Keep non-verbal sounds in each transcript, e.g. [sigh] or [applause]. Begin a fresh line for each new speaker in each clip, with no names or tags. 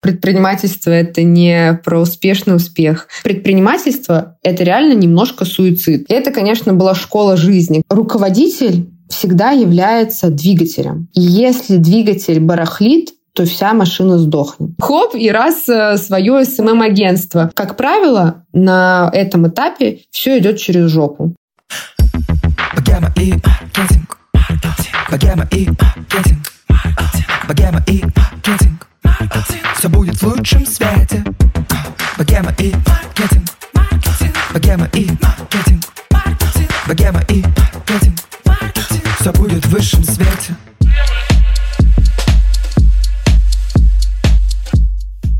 Предпринимательство — это не про успешный успех. Предпринимательство — это реально немножко суицид. Это, конечно, была школа жизни. Руководитель всегда является двигателем. И если двигатель барахлит, то вся машина сдохнет. Хоп, и раз э, свое СММ-агентство. Как правило, на этом этапе все идет через жопу. Богема и маркетинг. Богема и маркетинг. Богема и маркетинг. Все будет в лучшем свете. Богема и маркетинг. Богема и маркетинг. Богема и маркетинг. Все будет в высшем свете.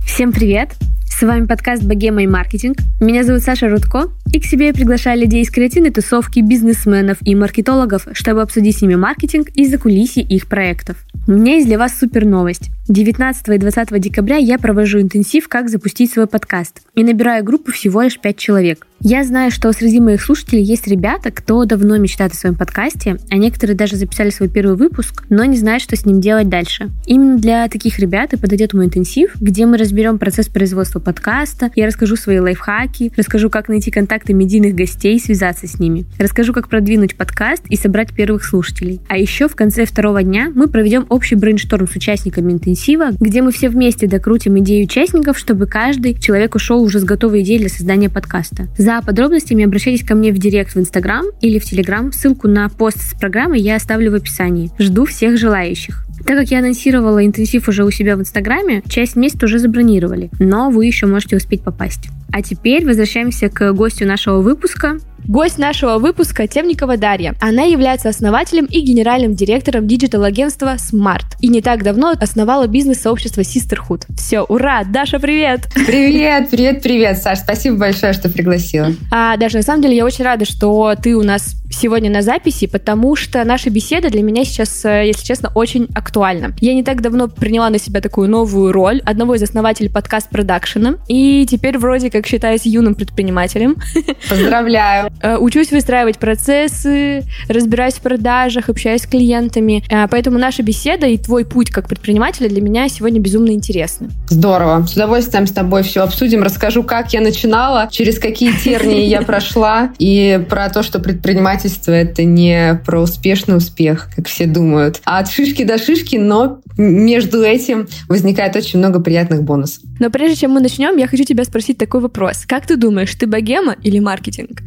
Всем привет! С вами подкаст «Богема и маркетинг». Меня зовут Саша Рудко, и к себе я приглашаю людей из креативной тусовки, бизнесменов и маркетологов, чтобы обсудить с ними маркетинг и закулисье их проектов. У меня есть для вас супер новость. 19 и 20 декабря я провожу интенсив «Как запустить свой подкаст» и набираю группу всего лишь 5 человек. Я знаю, что среди моих слушателей есть ребята, кто давно мечтает о своем подкасте, а некоторые даже записали свой первый выпуск, но не знают, что с ним делать дальше. Именно для таких ребят и подойдет мой интенсив, где мы разберем процесс производства подкаста, я расскажу свои лайфхаки, расскажу, как найти контакты медийных гостей и связаться с ними, расскажу, как продвинуть подкаст и собрать первых слушателей. А еще в конце второго дня мы проведем общий brainstorm с участниками интенсива, где мы все вместе докрутим идею участников, чтобы каждый человек ушел уже с готовой идеей для создания подкаста. За подробностями обращайтесь ко мне в директ в Инстаграм или в Телеграм. Ссылку на пост с программой я оставлю в описании. Жду всех желающих. Так как я анонсировала интенсив уже у себя в Инстаграме, часть мест уже забронировали, но вы еще можете успеть попасть. А теперь возвращаемся к гостю нашего выпуска.
Гость нашего выпуска Темникова Дарья. Она является основателем и генеральным директором digital-агентства Smart. И не так давно основала бизнес-сообщество Sisterhood. Все, ура! Даша, привет!
Привет, [laughs] привет, привет, Саш. Спасибо большое, что пригласила.
А, Даша, на самом деле я очень рада, что ты у нас сегодня на записи, потому что наша беседа для меня сейчас, э, если честно, очень актуальна. Я не так давно приняла на себя такую новую роль одного из основателей подкаст-продакшена, и теперь вроде как считаюсь юным предпринимателем. [laughs]
Поздравляю!
Э, учусь выстраивать процессы, разбираюсь в продажах, общаюсь с клиентами. Э, поэтому наша беседа и твой путь как предпринимателя для меня сегодня безумно интересны.
Здорово. С удовольствием с тобой все обсудим. Расскажу, как я начинала, через какие тернии я прошла, и про то, что предпринимательство — это не про успешный успех, как все думают, а от шишки до шишки, но между этим возникает очень много приятных бонусов.
Но прежде чем мы начнем, я хочу тебя спросить такой вопрос. Как ты думаешь, ты богема или маркетинг?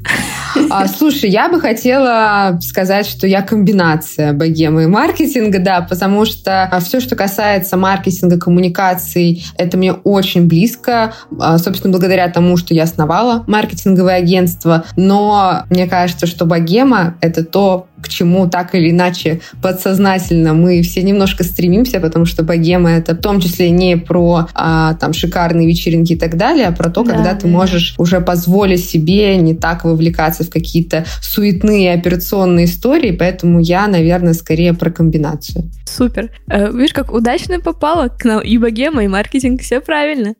А, слушай, я бы хотела сказать, что я комбинация богемы и маркетинга, да, потому что все, что касается маркетинга, коммуникаций, это мне очень близко, а, собственно, благодаря тому, что я основала маркетинговое агентство. Но мне кажется, что богема — это то, к чему так или иначе подсознательно мы все немножко стремимся, потому что богема — это в том числе не про а, там шикарные вечеринки и так далее, а про то, да, когда да. ты можешь уже позволить себе не так вовлекаться в какие-то суетные операционные истории, поэтому я, наверное, скорее про комбинацию.
Супер. Э, видишь, как удачно попала к нам и богема, и маркетинг, все правильно.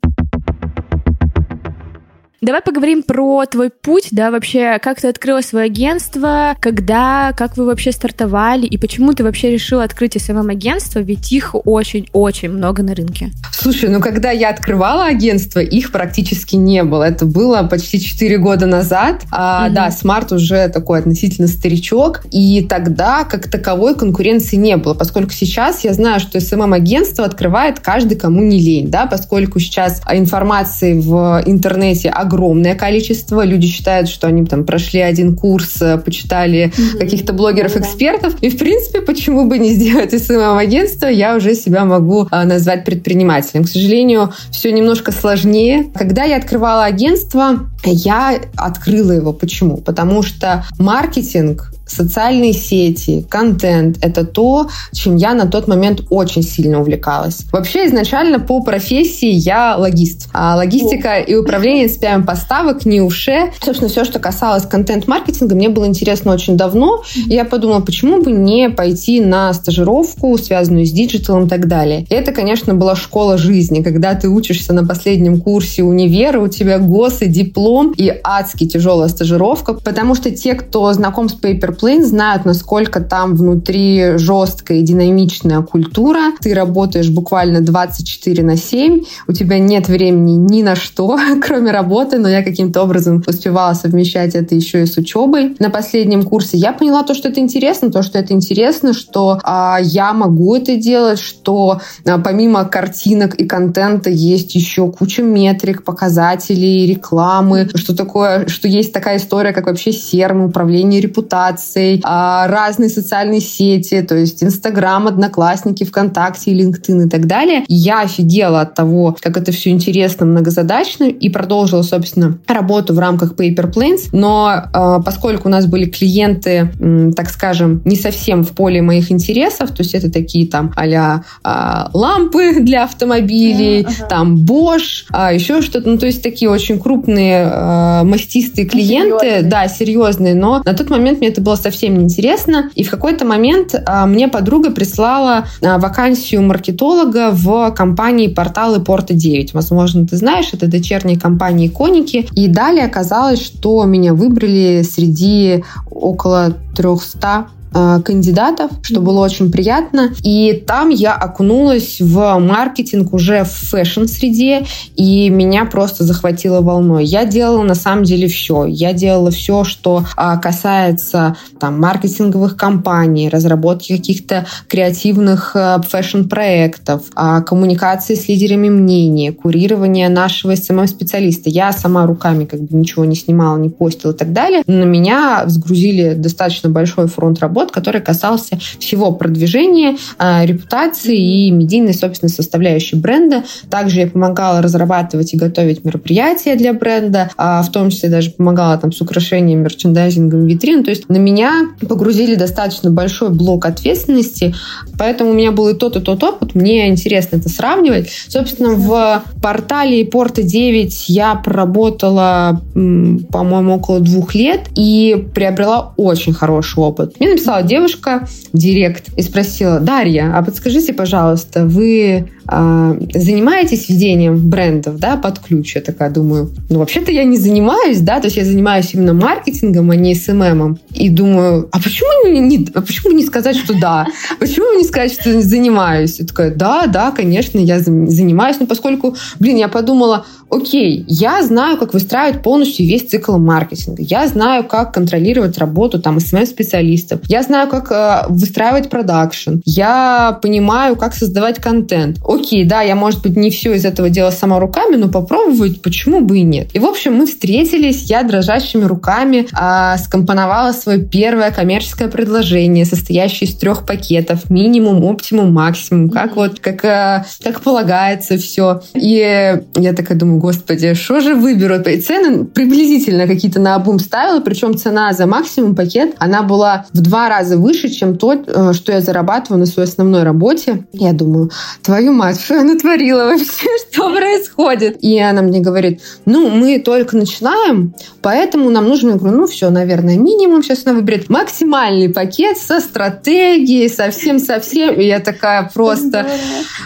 Давай поговорим про твой путь, да, вообще, как ты открыла свое агентство, когда, как вы вообще стартовали, и почему ты вообще решила открыть SMM-агентство, ведь их очень-очень много на рынке.
Слушай, ну когда я открывала агентство, их практически не было. Это было почти 4 года назад. А, mm-hmm. Да, Smart уже такой относительно старичок, и тогда как таковой конкуренции не было, поскольку сейчас я знаю, что SMM-агентство открывает каждый, кому не лень, да, поскольку сейчас информации в интернете огромное огромное количество. Люди считают, что они там прошли один курс, э, почитали mm-hmm. каких-то блогеров-экспертов. И, в принципе, почему бы не сделать СММ-агентство, я уже себя могу а, назвать предпринимателем. К сожалению, все немножко сложнее. Когда я открывала агентство, я открыла его. Почему? Потому что маркетинг социальные сети, контент — это то, чем я на тот момент очень сильно увлекалась. Вообще, изначально по профессии я логист. А логистика и управление цепями поставок НИУ ВШЭ. Собственно, все, что касалось контент-маркетинга, мне было интересно очень давно. И я подумала, почему бы не пойти на стажировку, связанную с digital ом и так далее. И это, конечно, была школа жизни, когда ты учишься на последнем курсе универа, у тебя гос и диплом, и адски тяжелая стажировка, потому что те, кто знаком с Paper Plain, знают, насколько там внутри жесткая и динамичная культура. Ты работаешь буквально 24 на 7, у тебя нет времени ни на что, [laughs] кроме работы, но я каким-то образом успевала совмещать это еще и с учебой. На последнем курсе я поняла то, что это интересно, то, что это интересно, что а, я могу это делать, что а, помимо картинок и контента есть еще куча метрик, показателей, рекламы, что такое, что есть такая история, как вообще серм, управление репутацией, а, разные социальные сети, то есть Инстаграм, Одноклассники, ВКонтакте, LinkedIn и так далее. Я офигела от того, как это все интересно, многозадачно, и продолжила, собственно, работу в рамках Paper Planes. Но э, поскольку у нас были клиенты, так скажем, не совсем в поле моих интересов, то есть это такие там а э, лампы [laughs] для автомобилей, uh-huh. там Bosch, э, еще что-то, ну то есть такие очень крупные э, мастистые клиенты, серьезные. да, серьезные, но на тот момент мне это было совсем неинтересно, и в какой-то момент э, мне подруга прислала э, вакансию маркетолога в компании порталы Порта 9. Возможно, ты знаешь, это дочерние компании Коники. И далее оказалось, что меня выбрали среди около 300 Э, кандидатов, что было очень приятно. И там я окунулась в маркетинг уже в фэшн-среде, и меня просто захватило волной. Я делала на самом деле все. Я делала все, что а, касается там, маркетинговых кампаний, разработки каких-то креативных э, фэшн-проектов, а, коммуникации с лидерами мнения, курирования нашего SMM-специалиста. Я сама руками как бы ничего не снимала, не постила и так далее. На меня взгрузили достаточно большой фронт работы, работ, который касался всего продвижения, а, репутации и медийной, собственно, составляющей бренда. Также я помогала разрабатывать и готовить мероприятия для бренда, а, в том числе даже помогала там с украшением, мерчендайзингом витрин. То есть на меня погрузили достаточно большой блок ответственности, поэтому у меня был и тот, и тот опыт. Мне интересно это сравнивать. Собственно, в портале Порта 9 я проработала, по-моему, около двух лет и приобрела очень хороший опыт. Мне написал написала девушка в директ и спросила, Дарья, а подскажите, пожалуйста, вы э, занимаетесь ведением брендов, да, под ключ? Я такая думаю, ну, вообще-то я не занимаюсь, да, то есть я занимаюсь именно маркетингом, а не СММом. И думаю, а почему не, не, а почему не сказать, что да? Почему не сказать, что занимаюсь? Я такая, да, да, конечно, я занимаюсь, но поскольку, блин, я подумала, окей, я знаю, как выстраивать полностью весь цикл маркетинга, я знаю, как контролировать работу там СММ-специалистов, я знаю, как э, выстраивать продакшн, я понимаю, как создавать контент. Окей, да, я, может быть, не все из этого делала сама руками, но попробовать почему бы и нет. И, в общем, мы встретились, я дрожащими руками э, скомпоновала свое первое коммерческое предложение, состоящее из трех пакетов, минимум, оптимум, максимум, как вот, как, э, как полагается все. И я такая думаю, господи, что же выберут? И цены приблизительно какие-то на обум ставила, причем цена за максимум пакет, она была в два раза выше, чем то, э, что я зарабатываю на своей основной работе. Я думаю, твою мать, что я натворила вообще? [laughs] Что происходит? И она мне говорит, ну, мы только начинаем, поэтому нам нужно, я говорю, ну, все, наверное, минимум. Сейчас она выберет максимальный пакет со стратегией, совсем-совсем. И я такая просто...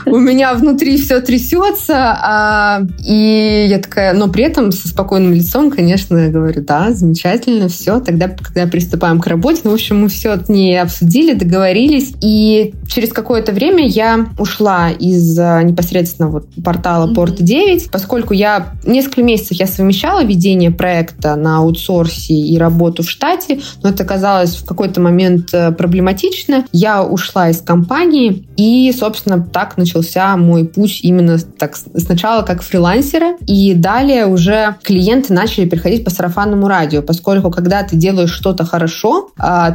У меня внутри все трясется. А, и и я такая, но при этом со спокойным лицом, конечно, я говорю, да, замечательно, все. Тогда, когда приступаем к работе, ну, в общем, мы все от ней обсудили, договорились. И через какое-то время я ушла из а, непосредственно вот портала Порт 9, поскольку я несколько месяцев я совмещала ведение проекта на аутсорсе и работу в штате, но это оказалось в какой-то момент э, проблематично. Я ушла из компании, и, собственно, так начался мой путь именно так сначала как фрилансера, и далее уже клиенты начали переходить по сарафанному радио, поскольку когда ты делаешь что-то хорошо, а,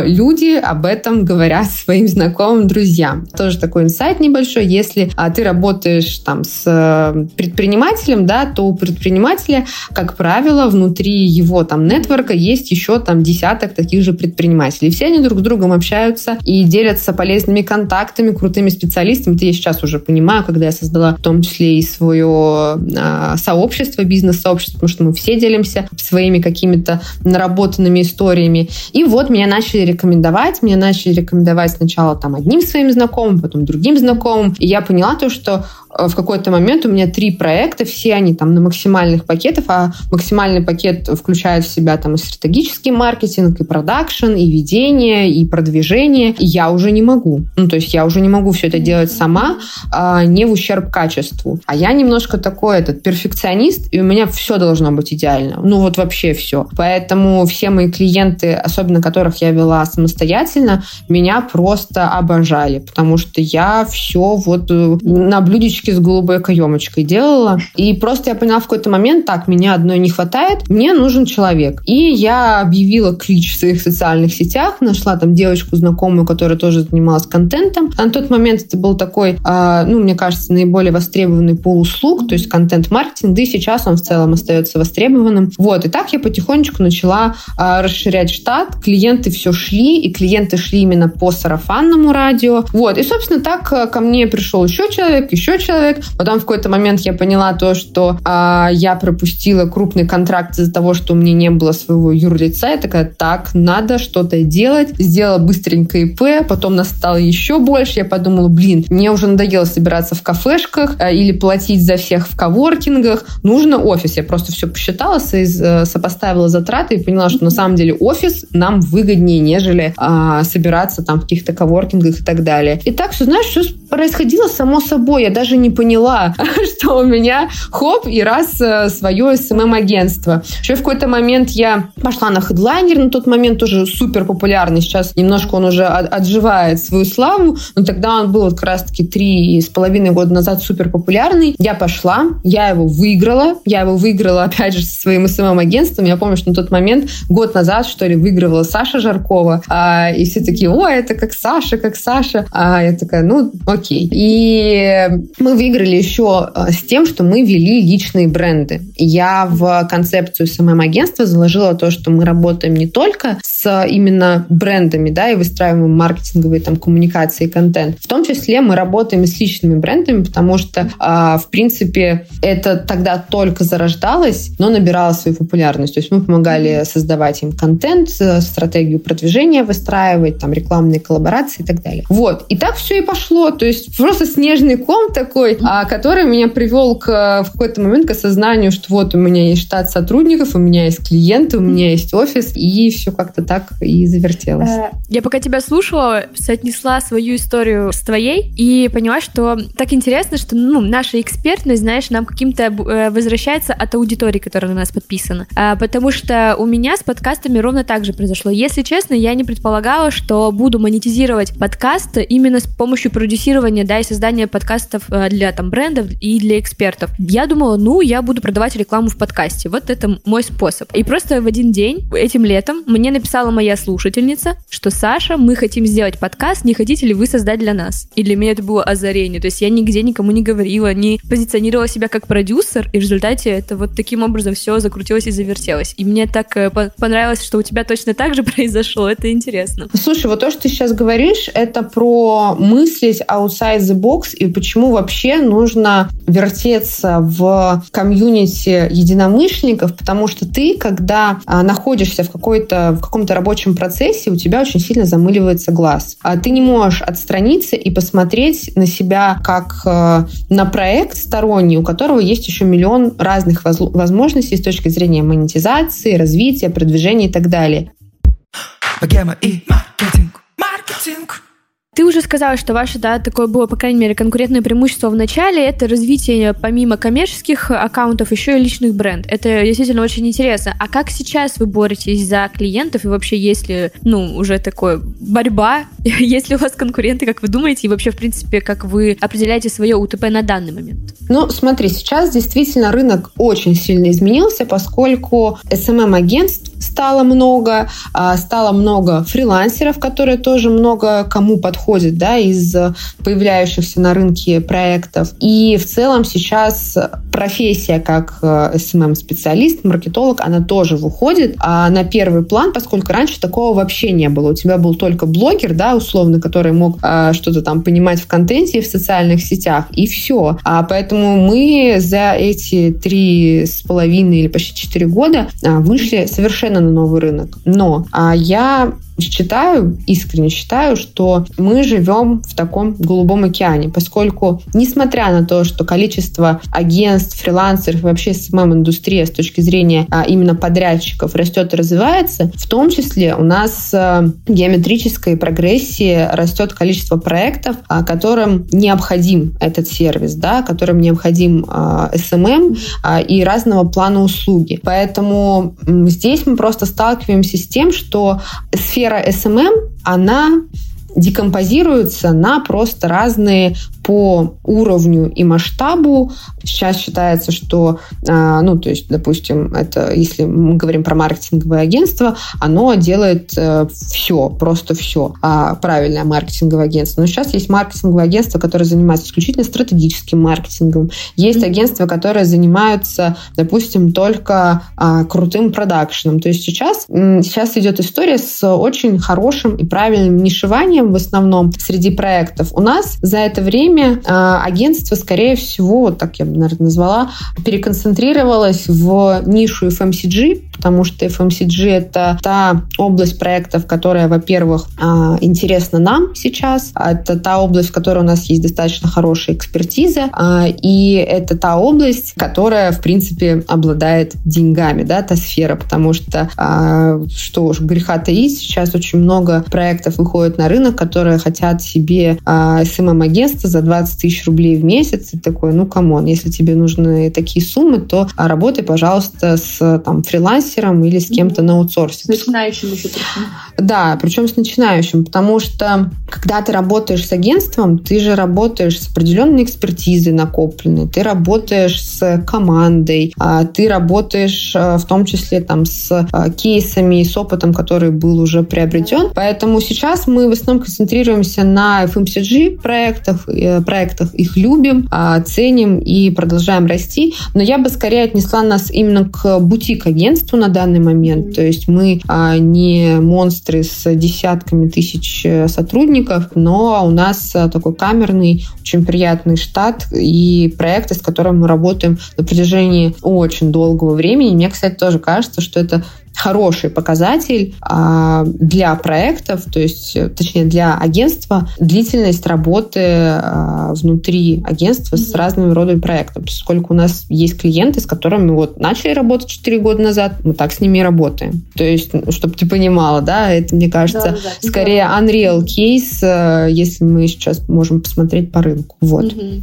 люди об этом говорят [laughs] своим знакомым, друзьям. Тоже такой инсайт небольшой. Если а, ты работаешь там с э, предпринимателем, да, то у предпринимателя, как правило, внутри его там нетворка есть еще там десяток таких же предпринимателей. Все они друг с другом общаются и делятся полезными контактами, крутыми специалистами. Это я сейчас уже понимаю, когда я создала в том числе и свое Э, сообщество, бизнес-сообщество, потому что мы все делимся своими какими-то наработанными историями. И вот меня начали рекомендовать, меня начали рекомендовать сначала там одним своим знакомым, потом другим знакомым. И я поняла то, что в какой-то момент у меня три проекта, все они там на максимальных пакетах, а максимальный пакет включает в себя там и стратегический маркетинг, и продакшн, и ведение, и продвижение. И я уже не могу. Ну, то есть я уже не могу все это делать сама, а, не в ущерб качеству. А я немножко такой этот перфекционист, и у меня все должно быть идеально. Ну, вот вообще все. Поэтому все мои клиенты, особенно которых я вела самостоятельно, меня просто обожали, потому что я все вот э, на блюдечке с голубой каемочкой делала. И просто я поняла в какой-то момент, так, меня одной не хватает, мне нужен человек. И я объявила клич в своих социальных сетях, нашла там девочку знакомую, которая тоже занималась контентом. А на тот момент это был такой, э, ну, мне кажется, наиболее востребованный пол услуг, то есть контент-маркетинг, да и сейчас он в целом остается востребованным. Вот, и так я потихонечку начала э, расширять штат, клиенты все шли, и клиенты шли именно по сарафанному радио. Вот, и, собственно, так э, ко мне пришел еще человек, еще человек. Потом в какой-то момент я поняла то, что э, я пропустила крупный контракт из-за того, что у меня не было своего юрлица. Я такая, так, надо что-то делать. Сделала быстренько ИП, потом нас стало еще больше. Я подумала, блин, мне уже надоело собираться в кафешках э, или платить за всех в коворкингах. Нужно офис. Я просто все посчитала, э, сопоставила затраты и поняла, что на самом деле офис нам выгоднее, нежели э, собираться там в каких-то коворкингах и так далее. И так все, знаешь, все происходило само собой. Я даже не поняла, [laughs] что у меня хоп, и раз э, свое СММ-агентство. Еще в какой-то момент я пошла на хедлайнер, на тот момент тоже супер популярный. Сейчас немножко он уже отживает свою славу, но тогда он был как раз-таки три с половиной года назад супер популярный. Я пошла, я его выиграла. Я его выиграла, [laughs] опять же, со своим СММ-агентством. Я помню, что на тот момент, год назад, что ли, выигрывала Саша Жаркова. А, и все такие, о, это как Саша, как Саша. А я такая, ну, окей. И мы выиграли еще а, с тем, что мы вели личные бренды. Я в концепцию СММ-агентства заложила то, что мы работаем не только с именно брендами, да, и выстраиваем маркетинговые там коммуникации и контент. В том числе мы работаем и с личными брендами, потому что, а, в принципе, это тогда только зарождалось, но набирало свою популярность. То есть мы помогали создавать им контент, э, стратегию продвижения выстраивать, там рекламные коллаборации и так далее. Вот. И так все и пошло. То есть просто снежный ком такой, а, который меня привел к, в какой-то момент к осознанию, что вот у меня есть штат сотрудников, у меня есть клиенты, у меня есть офис, и все как-то так и завертелось. Э,
я пока тебя слушала, соотнесла свою историю с твоей и поняла, что так интересно, что ну, наша экспертность, знаешь, нам каким-то э, возвращается от аудитории, которая на нас подписана. Потому что у меня с подкастами ровно так же произошло. Если честно, я не предполагала, что буду монетизировать подкаст именно с помощью продюсирования, да, и создания подкастов э, для там брендов и для экспертов. Я думала, ну, я буду продавать рекламу в подкасте. Вот это мой способ. И просто в один день, этим летом, мне написала моя слушательница, что Саша, мы хотим сделать подкаст, не хотите ли вы создать для нас? И для меня это было озарение. То есть я нигде никому не говорила, не позиционировала себя как продюсер, и в результате это вот таким образом все закрутилось и завертелось. И мне так э, понравилось, что у тебя точно так же [laughs] произошло. Это интересно.
Слушай, вот то, что ты сейчас говоришь, это про мыслить outside the box и почему вообще нужно вертеться в комьюнити единомышленников, потому что ты, когда а, находишься в, какой-то, в каком-то рабочем процессе, у тебя очень сильно замыливается глаз. А ты не можешь отстраниться и посмотреть на себя как э, на проект сторонний, у которого есть еще миллион разных возможностей с точки зрения монетизации, развития, продвижения и так далее. Маркетинг.
Маркетинг. Ты уже сказала, что ваше, да, такое было, по крайней мере, конкурентное преимущество в начале, это развитие помимо коммерческих аккаунтов еще и личных бренд. Это действительно очень интересно. А как сейчас вы боретесь за клиентов и вообще есть ли, ну, уже такое борьба, [laughs] есть ли у вас конкуренты, как вы думаете, и вообще, в принципе, как вы определяете свое УТП на данный момент?
Ну, смотри, сейчас действительно рынок очень сильно изменился, поскольку SMM-агентств стало много, а, стало много фрилансеров, которые тоже много кому подходят, да, из появляющихся на рынке проектов. И в целом сейчас профессия как SMM-специалист, э, маркетолог, она тоже выходит а на первый план, поскольку раньше такого вообще не было. У тебя был только блогер, да, условно, который мог а, что-то там понимать в контенте в социальных сетях, и все. А поэтому мы за эти три с половиной или почти четыре года вышли совершенно на новый рынок. Но а, я считаю, искренне считаю, что мы живем в таком голубом океане, поскольку, несмотря на то, что количество агентств, фрилансеров и вообще СММ-индустрия с точки зрения а, именно подрядчиков растет и развивается, в том числе у нас а, геометрической прогрессии растет количество проектов, а, которым необходим этот сервис, да, которым необходим а, SMM а, и разного плана услуги. Поэтому здесь мы просто сталкиваемся с тем, что сфера SMM, она декомпозируется на просто разные по уровню и масштабу. Сейчас считается, что, а, ну, то есть, допустим, это, если мы говорим про маркетинговое агентство, оно делает э, все, просто все, а правильное маркетинговое агентство. Но сейчас есть маркетинговое агентство, которое занимается исключительно стратегическим маркетингом. Есть агентства, которые занимаются, допустим, только а, крутым продакшеном. То есть сейчас, сейчас идет история с очень хорошим и правильным нишеванием в основном среди проектов. У нас за это время время а, агентство, скорее всего, так я бы, наверное, назвала, переконцентрировалось в нишу FMCG, потому что FMCG — это та область проектов, которая, во-первых, а, интересна нам сейчас, это та область, в которой у нас есть достаточно хорошая экспертиза, а, и это та область, которая, в принципе, обладает деньгами, да, та сфера, потому что, что уж греха таить, сейчас очень много проектов выходит на рынок, которые хотят себе SMM-агентство за 20 тысяч рублей в месяц, и такой, ну, come on, если тебе нужны такие суммы, то работай, пожалуйста, с там, фрилансером или с кем-то на аутсорсе.
С начинающим еще
причем. Да, причем с начинающим, потому что когда ты работаешь с агентством, ты же работаешь с определенной экспертизой накопленной, ты работаешь с командой, а ты работаешь а, в том числе там с а, кейсами с опытом, который был уже приобретен. Поэтому сейчас мы в основном концентрируемся на FMCG проектах, Э, проектах их любим, а, ценим и продолжаем расти. Но я бы скорее отнесла нас именно к бутик-агентству на данный момент. То есть мы а, не монстры с десятками тысяч э, сотрудников, но у нас э, такой камерный, очень приятный штат и проекты, с которыми мы работаем на протяжении очень долгого времени. Мне, кстати, тоже кажется, что это хороший показатель а, для проектов, то есть, точнее, для агентства, длительность работы а, внутри агентства с разными родами проектов. Сколько у нас есть клиенты, с которыми вот начали работать 4 года назад, мы так с ними и работаем. То есть, ну, чтобы ты понимала, да, это, мне кажется, да, да, скорее unreal case, э, если мы сейчас можем посмотреть по рынку. Вот. Угу.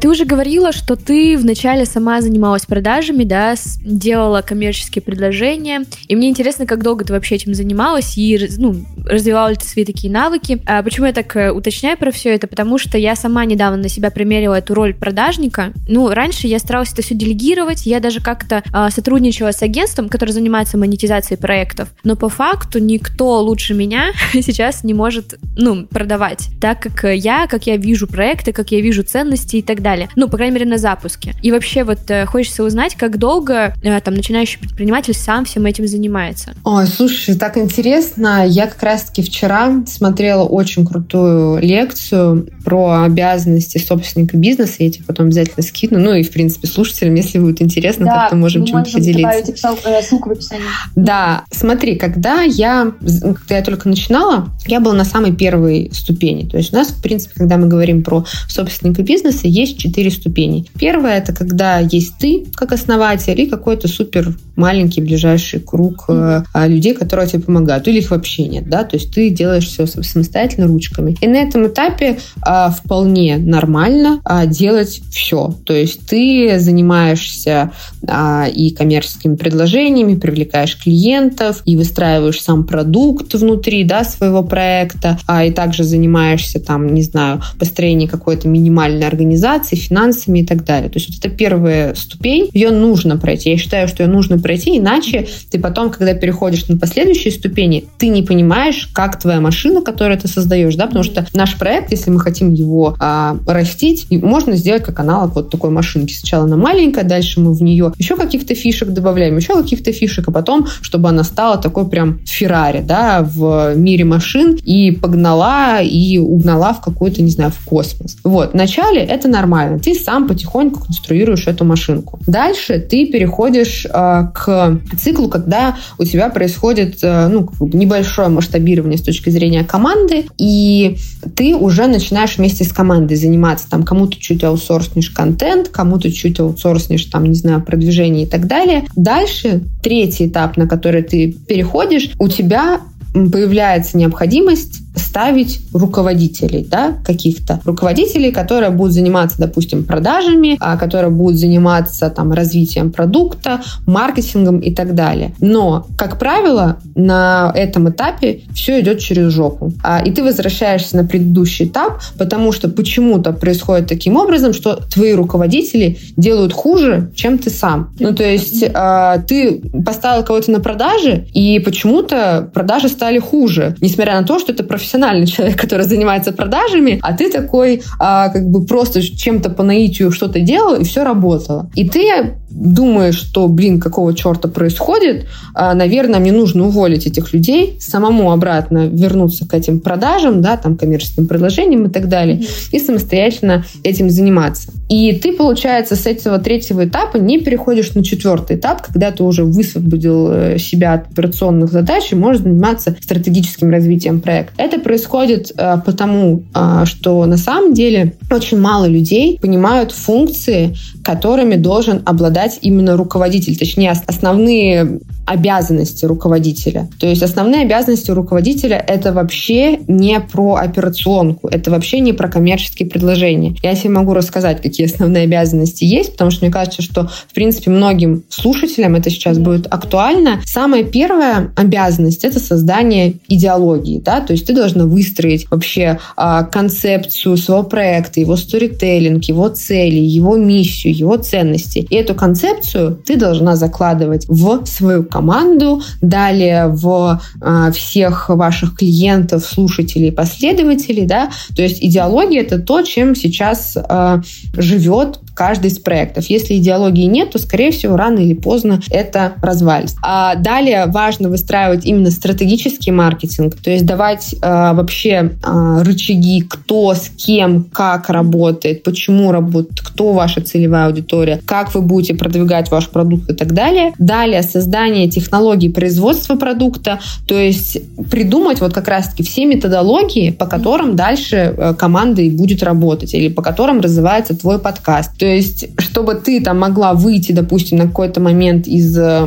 Ты уже говорила, что ты вначале сама занималась продажами, да, делала коммерческие предложения. И мне интересно, как долго ты вообще этим занималась и ну, развивала ли ты свои такие навыки. А почему я так э, уточняю про все это? Потому что я сама недавно на себя примерила эту роль продажника. Ну, раньше я старалась это все делегировать, я даже как-то а, сотрудничала с агентством, которое занимается монетизацией проектов. Но по факту никто лучше меня [laughs] сейчас не может, ну, продавать, так как я, как я вижу проекты, как я вижу ценности и так далее далее. Ну, по крайней мере, на запуске. И вообще вот э, хочется узнать, как долго э, там начинающий предприниматель сам всем этим занимается.
Ой, слушай, так интересно. Я как раз-таки вчера смотрела очень крутую лекцию про обязанности собственника бизнеса. Я тебе потом обязательно скину. Ну и, в принципе, слушателям, если будет интересно, да, как-то можем чем-то поделиться.
Э, ссылку в описании.
Да, смотри, когда я, когда я только начинала, я была на самой первой ступени. То есть у нас, в принципе, когда мы говорим про собственника бизнеса, есть четыре ступени. Первое – это когда есть ты как основатель и какой-то супер маленький ближайший круг mm-hmm. людей, которые тебе помогают, или их вообще нет, да, то есть ты делаешь все самостоятельно ручками. И на этом этапе а, вполне нормально а, делать все, то есть ты занимаешься а, и коммерческими предложениями, привлекаешь клиентов, и выстраиваешь сам продукт внутри, да, своего проекта, а, и также занимаешься там, не знаю, построением какой-то минимальной организации, организацией, финансами и так далее. То есть вот это первая ступень, ее нужно пройти. Я считаю, что ее нужно пройти, иначе ты потом, когда переходишь на последующие ступени, ты не понимаешь, как твоя машина, которую ты создаешь, да, потому что наш проект, если мы хотим его а, растить, можно сделать как аналог вот такой машинки. Сначала она маленькая, дальше мы в нее еще каких-то фишек добавляем, еще каких-то фишек, а потом, чтобы она стала такой прям Феррари, да, в мире машин и погнала и угнала в какой-то, не знаю, в космос. Вот, вначале это нормально. Ты сам потихоньку конструируешь эту машинку. Дальше ты переходишь э, к циклу, когда у тебя происходит э, ну, небольшое масштабирование с точки зрения команды, и ты уже начинаешь вместе с командой заниматься. Там кому-то чуть аутсорснишь контент, кому-то чуть аутсорснишь, там, не знаю, продвижение и так далее. Дальше, третий этап, на который ты переходишь, у тебя появляется необходимость ставить руководителей, да, каких-то руководителей, которые будут заниматься, допустим, продажами, а которые будут заниматься там развитием продукта, маркетингом и так далее. Но, как правило, на этом этапе все идет через жопу. А, и ты возвращаешься на предыдущий этап, потому что почему-то происходит таким образом, что твои руководители делают хуже, чем ты сам. Ну, то есть а, ты поставил кого-то на продажи, и почему-то продажи стали хуже, несмотря на то, что это профессионально профессиональный человек, который занимается продажами, а ты такой а, как бы просто чем-то по наитию что-то делал, и все работало. И ты думаешь, что, блин, какого черта происходит, а, наверное, мне нужно уволить этих людей, самому обратно вернуться к этим продажам, да, там, коммерческим предложениям и так далее, mm-hmm. и самостоятельно этим заниматься. И ты, получается, с этого третьего этапа не переходишь на четвертый этап, когда ты уже высвободил э, себя от операционных задач и можешь заниматься стратегическим развитием проекта. Это происходит э, потому, э, что на самом деле очень мало людей понимают функции, которыми должен обладать именно руководитель, точнее основные обязанности руководителя. То есть основные обязанности руководителя это вообще не про операционку, это вообще не про коммерческие предложения. Я себе могу рассказать, какие основные обязанности есть, потому что мне кажется, что в принципе многим слушателям это сейчас будет актуально. Самая первая обязанность это создание идеологии, да, то есть ты должна выстроить вообще а, концепцию своего проекта, его сторителлинг, его цели, его миссию, его ценности. И эту концепцию ты должна закладывать в свою команду, далее в э, всех ваших клиентов, слушателей, последователей, да, то есть идеология это то, чем сейчас э, живет каждый из проектов. Если идеологии нет, то, скорее всего, рано или поздно это развалится. А далее важно выстраивать именно стратегический маркетинг, то есть давать э, вообще э, рычаги, кто с кем, как работает, почему работает, кто ваша целевая аудитория, как вы будете продвигать ваш продукт и так далее. Далее создание технологий производства продукта, то есть придумать вот как раз-таки все методологии, по которым дальше э, команда и будет работать, или по которым развивается твой подкаст. То есть, чтобы ты там могла выйти, допустим, на какой-то момент из э,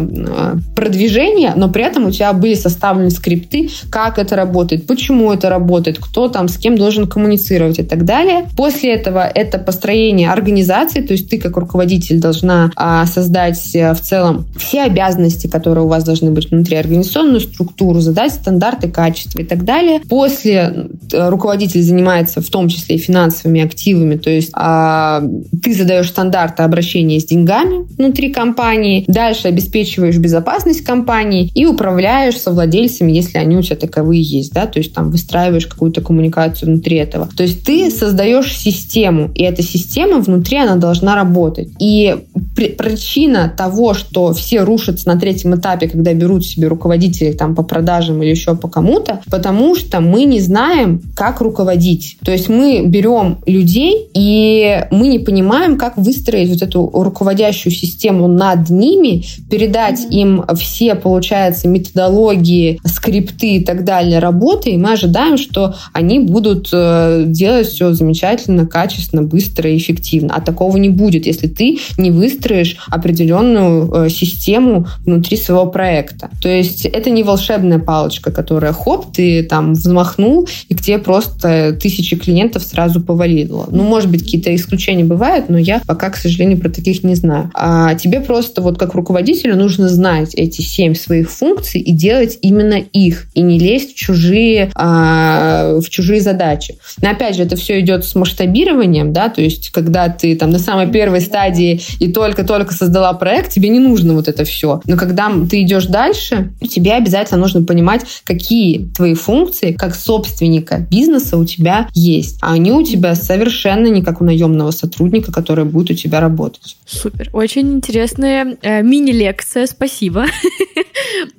продвижения, но при этом у тебя были составлены скрипты, как это работает, почему это работает, кто там с кем должен коммуницировать и так далее. После этого это построение организации, то есть ты как руководитель должна а, создать э, в целом все обязанности, которые у вас должны быть внутри, организационную структуру, задать стандарты качества и так далее. После э, руководитель занимается в том числе и финансовыми активами, то есть а, ты задаешь стандарты обращения с деньгами внутри компании, дальше обеспечиваешь безопасность компании и управляешь совладельцами, если они у тебя таковые есть, да, то есть там выстраиваешь какую-то коммуникацию внутри этого. То есть ты создаешь систему, и эта система внутри, она должна работать. И причина того, что все рушатся на третьем этапе, когда берут себе руководителей там по продажам или еще по кому-то, потому что мы не знаем, как руководить. То есть мы берем людей, и мы не понимаем, как выстроить вот эту руководящую систему над ними, передать mm-hmm. им все, получается, методологии, скрипты и так далее работы, и мы ожидаем, что они будут э, делать все замечательно, качественно, быстро и эффективно. А такого не будет, если ты не выстроишь определенную э, систему внутри своего проекта. То есть это не волшебная палочка, которая хоп, ты там взмахнул, и к тебе просто тысячи клиентов сразу повалило. Ну, может быть, какие-то исключения бывают, но я пока, к сожалению, про таких не знаю. А тебе просто вот как руководителю нужно знать эти семь своих функций и делать именно их, и не лезть в чужие, а, в чужие задачи. Но опять же, это все идет с масштабированием, да, то есть когда ты там на самой первой стадии и только-только создала проект, тебе не нужно вот это все. Но когда ты идешь дальше, тебе обязательно нужно понимать, какие твои функции как собственника бизнеса у тебя есть. А они у тебя совершенно не как у наемного сотрудника, который будет у тебя работать.
Супер. Очень интересная э, мини-лекция. Спасибо. [laughs]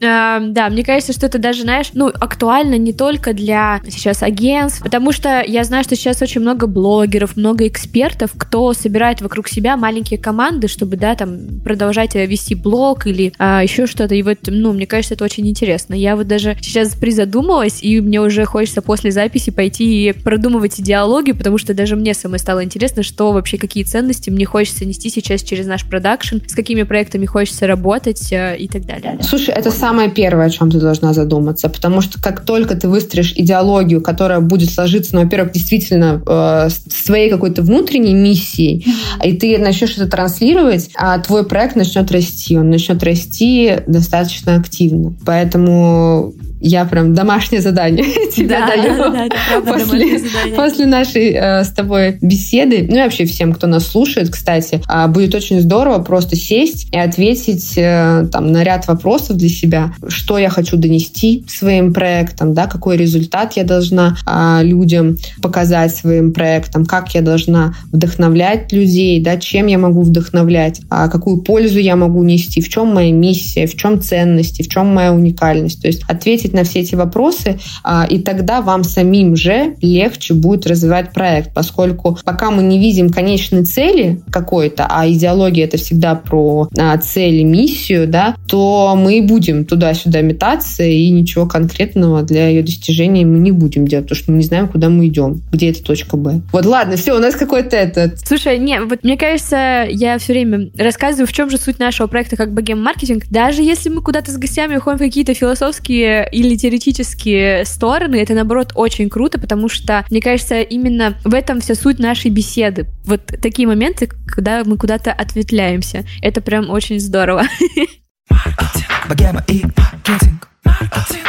э, да, мне кажется, что это даже, знаешь, ну, актуально не только для сейчас агентств, потому что я знаю, что сейчас очень много блогеров, много экспертов, кто собирает вокруг себя маленькие команды, чтобы, да, там, продолжать вести блог или э, еще что-то. И вот, ну, мне кажется, это очень интересно. Я вот даже сейчас призадумалась, и мне уже хочется после записи пойти и продумывать идеологию, потому что даже мне самой стало интересно, что вообще, какие ценности мне хочется нести сейчас через наш продакшн, с какими проектами хочется работать э, и так далее.
Слушай, это самое первое, о чем ты должна задуматься, потому что как только ты выстроишь идеологию, которая будет сложиться, ну, во-первых, действительно э, своей какой-то внутренней миссией, и ты начнешь это транслировать, а твой проект начнет расти, он начнет расти достаточно активно. Поэтому я прям домашнее задание [laughs] тебе да, даю да, после, после нашей э, с тобой беседы. Ну и вообще всем, кто нас слушает, кстати, э, будет очень здорово просто сесть и ответить э, там на ряд вопросов для себя, что я хочу донести своим проектом, да, какой результат я должна э, людям показать своим проектом, как я должна вдохновлять людей, да, чем я могу вдохновлять, а какую пользу я могу нести, в чем моя миссия, в чем ценности, в чем моя уникальность. То есть ответить ответить на все эти вопросы, а, и тогда вам самим же легче будет развивать проект, поскольку пока мы не видим конечной цели какой-то, а идеология это всегда про а, цели, миссию, да, то мы будем туда-сюда метаться, и ничего конкретного для ее достижения мы не будем делать, потому что мы не знаем, куда мы идем, где эта точка Б. Вот ладно, все, у нас какой-то этот...
Слушай, не, вот мне кажется, я все время рассказываю, в чем же суть нашего проекта как богем маркетинг. Даже если мы куда-то с гостями уходим в какие-то философские или теоретические стороны, это, наоборот, очень круто, потому что, мне кажется, именно в этом вся суть нашей беседы. Вот такие моменты, когда мы куда-то ответвляемся. Это прям очень здорово.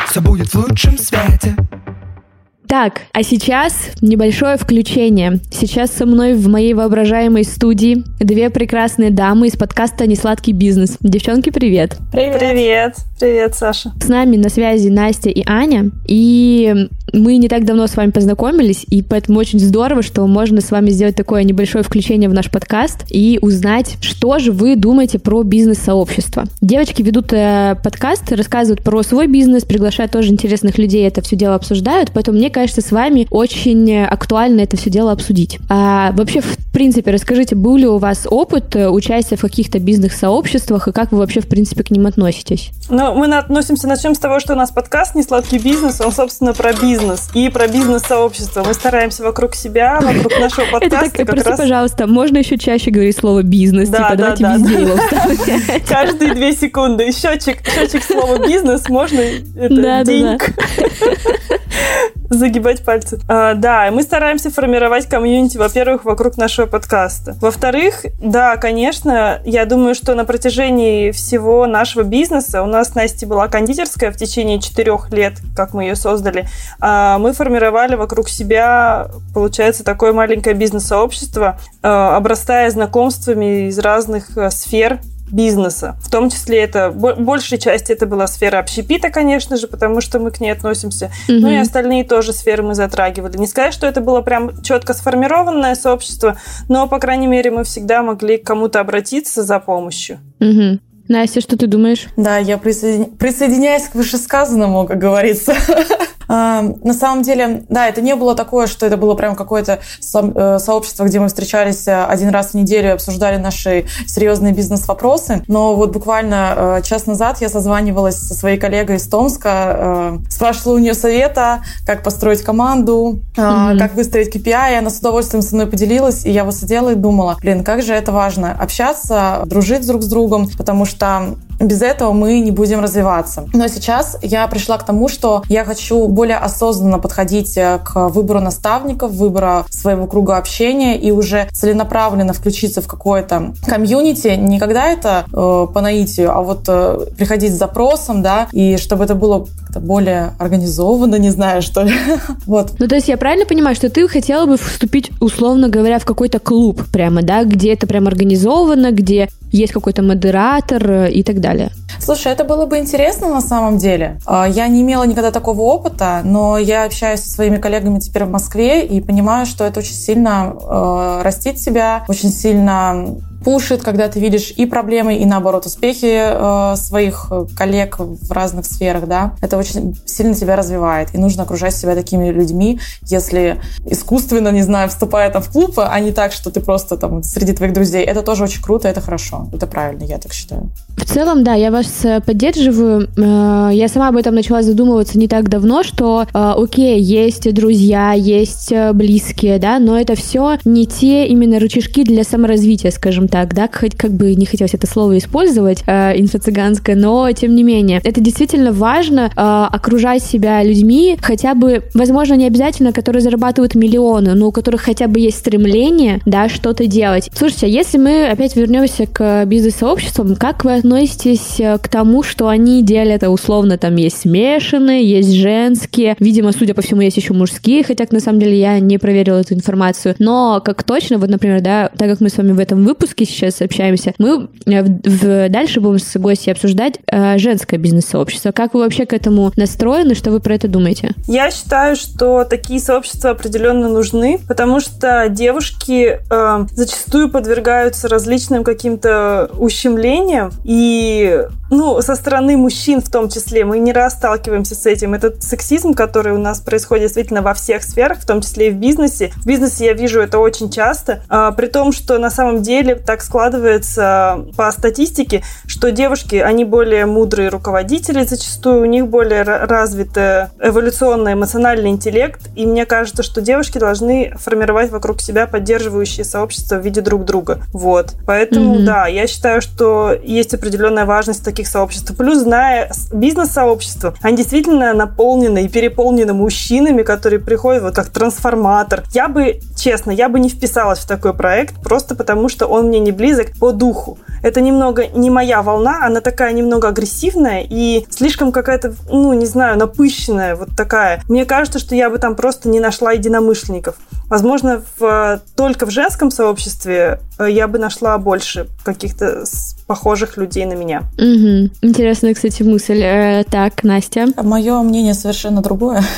Все будет в лучшем свете. Так, а сейчас небольшое включение. Сейчас со мной в моей воображаемой студии две прекрасные дамы из подкаста «Несладкий бизнес». Девчонки, привет!
Привет! Привет! Привет, Саша!
С нами на связи Настя и Аня. И мы не так давно с вами познакомились, и поэтому очень здорово, что можно с вами сделать такое небольшое включение в наш подкаст и узнать, что же вы думаете про бизнес-сообщество. Девочки ведут э, подкаст, рассказывают про свой бизнес, приглашают тоже интересных людей, это все дело обсуждают, поэтому мне кажется, с вами очень актуально это все дело обсудить. А вообще, в принципе, расскажите, был ли у вас опыт э, участия в каких-то бизнес-сообществах, и как вы вообще, в принципе, к ним относитесь?
Ну, мы относимся, начнем с того, что у нас подкаст «Не сладкий бизнес», он, собственно, про бизнес бизнес и про бизнес-сообщество. Мы стараемся вокруг себя, вокруг нашего подкаста. [laughs]
Это так, прости, раз... пожалуйста, можно еще чаще говорить слово бизнес? Да, типа, да, давайте да, везде да. его [laughs]
Каждые две секунды. Счетчик, счетчик слова бизнес можно это, да, денег. Да, да. [laughs] [laughs] загибать пальцы. А, да, мы стараемся формировать комьюнити, во-первых, вокруг нашего подкаста. Во-вторых, да, конечно, я думаю, что на протяжении всего нашего бизнеса у нас Настя была кондитерская в течение четырех лет, как мы ее создали. А мы формировали вокруг себя, получается, такое маленькое бизнес-сообщество, а, обрастая знакомствами из разных а, сфер бизнеса. В том числе это большей части это была сфера общепита, конечно же, потому что мы к ней относимся. Угу. Ну и остальные тоже сферы мы затрагивали. Не сказать, что это было прям четко сформированное сообщество, но, по крайней мере, мы всегда могли к кому-то обратиться за помощью.
Угу. Настя, что ты думаешь?
Да, я присоединя... присоединяюсь к вышесказанному, как говорится. [laughs] На самом деле, да, это не было такое, что это было прям какое-то э, сообщество, где мы встречались э, один раз в неделю и обсуждали наши серьезные бизнес-вопросы. Но вот буквально э, час назад я созванивалась со своей коллегой из Томска, спрашивала у нее совета, как построить команду, mm-hmm. как выстроить KPI, и она с удовольствием со мной поделилась, и я вот сидела и думала, блин, как же это важно, общаться, дружить друг с другом, потому что без этого мы не будем развиваться. Но сейчас я пришла к тому, что я хочу более осознанно подходить э, к выбору наставников, выбору своего круга общения и уже целенаправленно включиться в какое-то комьюнити. Не когда это э, по наитию, а вот э, приходить с запросом, да, и чтобы это было как-то более организованно, не знаю, что ли. [laughs] вот.
Ну, то есть я правильно понимаю, что ты хотела бы вступить, условно говоря, в какой-то клуб прямо, да, где это прям организовано, где есть какой-то модератор э, и так далее.
Слушай, это было бы интересно на самом деле. А, я не имела никогда такого опыта, но я общаюсь со своими коллегами теперь в Москве и понимаю, что это очень сильно э, растит себя, очень сильно пушит, когда ты видишь и проблемы, и наоборот успехи э, своих э, коллег в разных сферах, да, это очень сильно тебя развивает. И нужно окружать себя такими людьми, если искусственно, не знаю, вступая там в клуб, а не так, что ты просто там среди твоих друзей. Это тоже очень круто, это хорошо, это правильно, я так считаю.
В целом, да, я вас э, поддерживаю. Э, я сама об этом начала задумываться не так давно, что, окей, есть друзья, есть близкие, да, но это все не те именно рычажки для саморазвития, скажем так, да, хоть как бы не хотелось это слово использовать, э, инфо-цыганское, но тем не менее, это действительно важно э, окружать себя людьми, хотя бы, возможно, не обязательно, которые зарабатывают миллионы, но у которых хотя бы есть стремление, да, что-то делать. Слушайте, а если мы опять вернемся к бизнес-сообществам, как вы относитесь э, к тому, что они делят, условно, там есть смешанные, есть женские, видимо, судя по всему, есть еще мужские, хотя на самом деле я не проверила эту информацию, но как точно, вот, например, да, так как мы с вами в этом выпуске выпуске сейчас общаемся, мы э, в, в, дальше будем с гостей обсуждать э, женское бизнес-сообщество. Как вы вообще к этому настроены? Что вы про это думаете?
Я считаю, что такие сообщества определенно нужны, потому что девушки э, зачастую подвергаются различным каким-то ущемлениям, и ну, со стороны мужчин в том числе, мы не раз сталкиваемся с этим. Этот сексизм, который у нас происходит действительно во всех сферах, в том числе и в бизнесе. В бизнесе я вижу это очень часто, а, при том, что на самом деле так складывается по статистике, что девушки, они более мудрые руководители зачастую, у них более развитый эволюционный эмоциональный интеллект, и мне кажется, что девушки должны формировать вокруг себя поддерживающие сообщества в виде друг друга. Вот. Поэтому, mm-hmm. да, я считаю, что есть определенная важность таких сообществ. Плюс, зная бизнес-сообщества, они действительно наполнены и переполнены мужчинами, которые приходят вот как трансформатор. Я бы, честно, я бы не вписалась в такой проект, просто потому что он мне не близок по духу. Это немного не моя волна, она такая немного агрессивная и слишком какая-то, ну, не знаю, напыщенная, вот такая. Мне кажется, что я бы там просто не нашла единомышленников. Возможно, в, только в женском сообществе э, я бы нашла больше каких-то похожих людей на меня.
Угу. Интересная, кстати, мысль. Э, так, Настя.
Мое мнение совершенно другое. [laughs]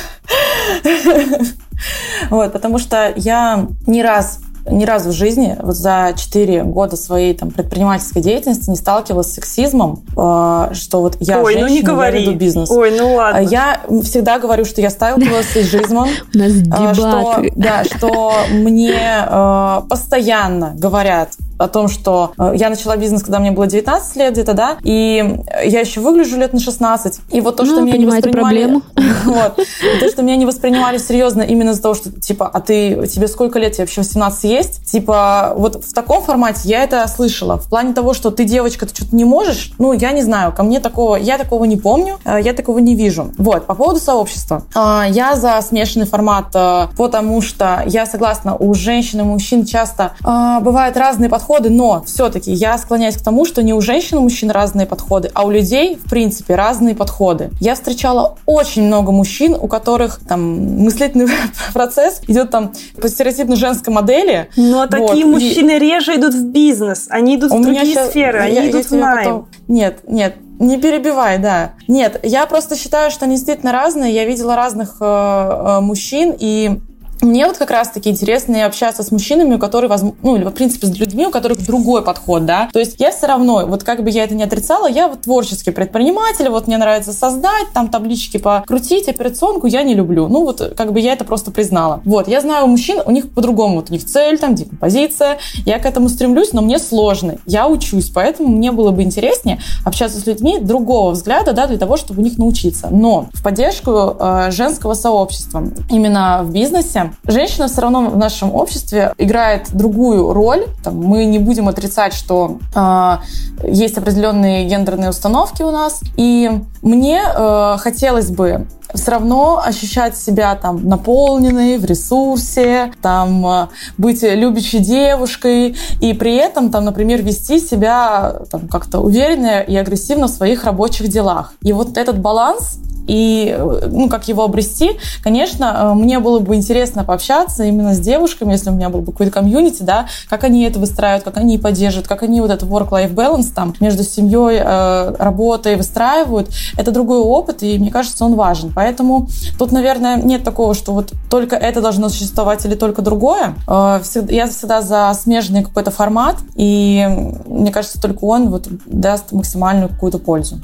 Вот, потому что я не раз ни разу в жизни вот за 4 года своей там, предпринимательской деятельности не сталкивалась с сексизмом, э, что вот я Ой, женщина, ну не говори. я веду бизнес.
Ой, ну ладно.
Я всегда говорю, что я сталкивалась с сексизмом. [laughs]
У нас э, дебаты. Что,
да, что мне э, постоянно говорят, о том, что э, я начала бизнес, когда мне было 19 лет где-то, да, и я еще выгляжу лет на 16. И вот то, что ну, меня не воспринимали... [laughs] Вот. То, что меня не воспринимали серьезно именно из-за того, что, типа, а ты, тебе сколько лет, тебе вообще 18 есть? Типа, вот в таком формате я это слышала. В плане того, что ты девочка, ты что-то не можешь, ну, я не знаю, ко мне такого, я такого не помню, э, я такого не вижу. Вот, по поводу сообщества. Э, я за смешанный формат, потому что я согласна, у женщин и мужчин часто бывают разные подходы подходы, но все-таки я склоняюсь к тому, что не у женщин и мужчин разные подходы, а у людей, в принципе, разные подходы. Я встречала очень много мужчин, у которых там мыслительный [laughs] процесс идет там по стереотипной женской модели.
Но вот, такие мужчины и... реже идут в бизнес, они идут у в другие сейчас... сферы, они я, идут я в найм. Потом...
Нет, нет, не перебивай, да. Нет, я просто считаю, что они действительно разные. Я видела разных э, э, мужчин, и мне вот как раз-таки интересно общаться с мужчинами, у которых, ну, или, в принципе, с людьми, у которых другой подход, да. То есть я все равно, вот как бы я это не отрицала, я вот творческий предприниматель, вот мне нравится создать, там таблички покрутить, операционку я не люблю. Ну, вот как бы я это просто признала. Вот, я знаю у мужчин, у них по-другому, вот у них цель, там, декомпозиция, я к этому стремлюсь, но мне сложно, я учусь, поэтому мне было бы интереснее общаться с людьми другого взгляда, да, для того, чтобы у них научиться. Но в поддержку э, женского сообщества именно в бизнесе Женщина все равно в нашем обществе играет другую роль. Там, мы не будем отрицать, что э, есть определенные гендерные установки у нас. И мне э, хотелось бы все равно ощущать себя там наполненной, в ресурсе, там э, быть любящей девушкой и при этом там, например, вести себя там как-то уверенно и агрессивно в своих рабочих делах. И вот этот баланс и ну, как его обрести, конечно, э, мне было бы интересно пообщаться именно с девушками, если у меня был бы какой-то комьюнити, да, как они это выстраивают, как они поддерживают, как они вот этот work-life balance там между семьей, э, работой выстраивают. Это другой опыт, и мне кажется, он важен. Поэтому тут, наверное, нет такого, что вот только это должно существовать или только другое. Э, я всегда за смежный какой-то формат, и мне кажется, только он вот даст максимальную какую-то пользу.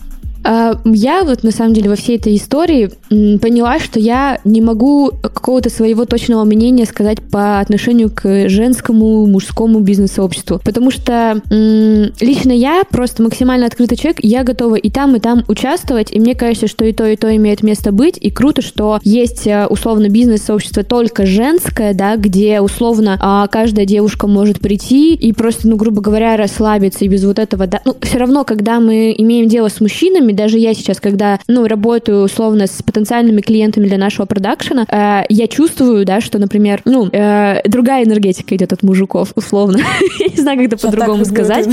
А, я вот на самом деле во всей этой истории поняла, что я не могу какого-то своего точного мнения сказать по отношению к женскому, мужскому бизнес-сообществу. Потому что лично я просто максимально открытый человек, я готова и там, и там участвовать, и мне кажется, что и то, и то имеет место быть, и круто, что есть э, условно бизнес-сообщество только женское, да, где условно а, каждая девушка может прийти и просто, ну, грубо говоря, расслабиться, и без вот этого, да, ну, все равно, когда мы имеем дело с мужчинами, даже я сейчас, когда, ну, работаю условно с потенциальными клиентами для нашего продакшена, э, я чувствую, да, что, например, ну, э, другая энергетика идет от мужиков, условно. [laughs] я не знаю, как это по-другому сказать.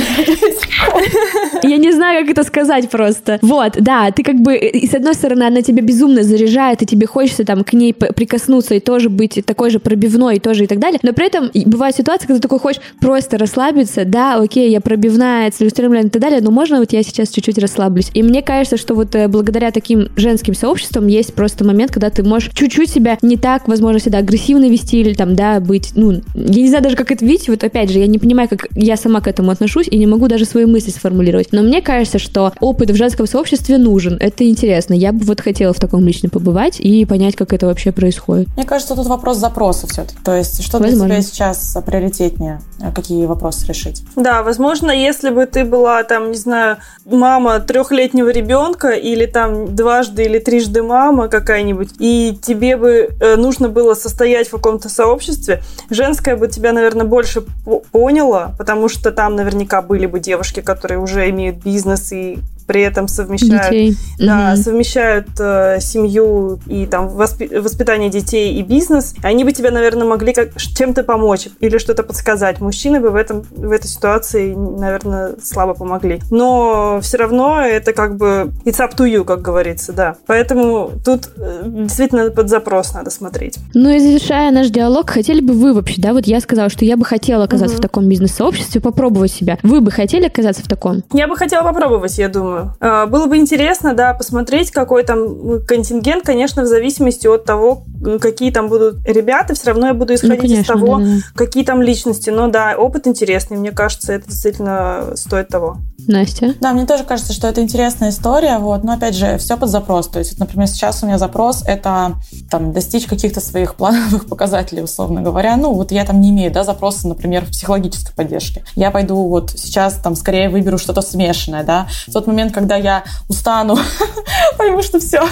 я не знаю, как это сказать просто. Вот, да, ты как бы, и с одной стороны, она тебя безумно заряжает, и тебе хочется там к ней прикоснуться и тоже быть такой же пробивной, и тоже и так далее, но при этом бывают ситуации, когда ты такой хочешь просто расслабиться, да, окей, я пробивная, целеустремленная и так далее, но можно вот я сейчас чуть-чуть расслаблюсь. И мне кажется, кажется, что вот э, благодаря таким женским сообществам есть просто момент, когда ты можешь чуть-чуть себя не так, возможно, всегда агрессивно вести или там, да, быть, ну, я не знаю даже, как это видеть, вот опять же, я не понимаю, как я сама к этому отношусь и не могу даже свои мысли сформулировать. Но мне кажется, что опыт в женском сообществе нужен, это интересно. Я бы вот хотела в таком лично побывать и понять, как это вообще происходит.
Мне кажется, тут вопрос запроса все-таки. То есть, что возможно. для тебя сейчас приоритетнее? Какие вопросы решить?
Да, возможно, если бы ты была там, не знаю, мама трехлетнего ребенка, или там дважды или трижды мама какая-нибудь, и тебе бы э, нужно было состоять в каком-то сообществе, женское бы тебя, наверное, больше поняла, потому что там наверняка были бы девушки, которые уже имеют бизнес и при этом совмещают, детей. Да, угу. совмещают э, семью и там воспи- воспитание детей и бизнес, они бы тебе, наверное, могли как чем-то помочь или что-то подсказать. Мужчины бы в этом в этой ситуации, наверное, слабо помогли. Но все равно это как бы it's up to you, как говорится, да. Поэтому тут э, действительно под запрос надо смотреть.
Ну и завершая наш диалог, хотели бы вы вообще, да, вот я сказала, что я бы хотела оказаться угу. в таком бизнес-сообществе, попробовать себя. Вы бы хотели оказаться в таком?
Я бы хотела попробовать, я думаю думаю. А, было бы интересно, да, посмотреть, какой там контингент, конечно, в зависимости от того, какие там будут ребята, все равно я буду ну, исходить ну, конечно, из того, да, да. какие там личности. Но да, опыт интересный, мне кажется, это действительно стоит того.
Настя?
Да, мне тоже кажется, что это интересная история, вот, но опять же, все под запрос. То есть, например, сейчас у меня запрос — это там, достичь каких-то своих плановых [laughs] показателей, условно говоря. Ну, вот я там не имею, да, запроса, например, в психологической поддержке. Я пойду вот сейчас там скорее выберу что-то смешанное, да. В тот момент, когда я устану, [laughs] пойму, что все,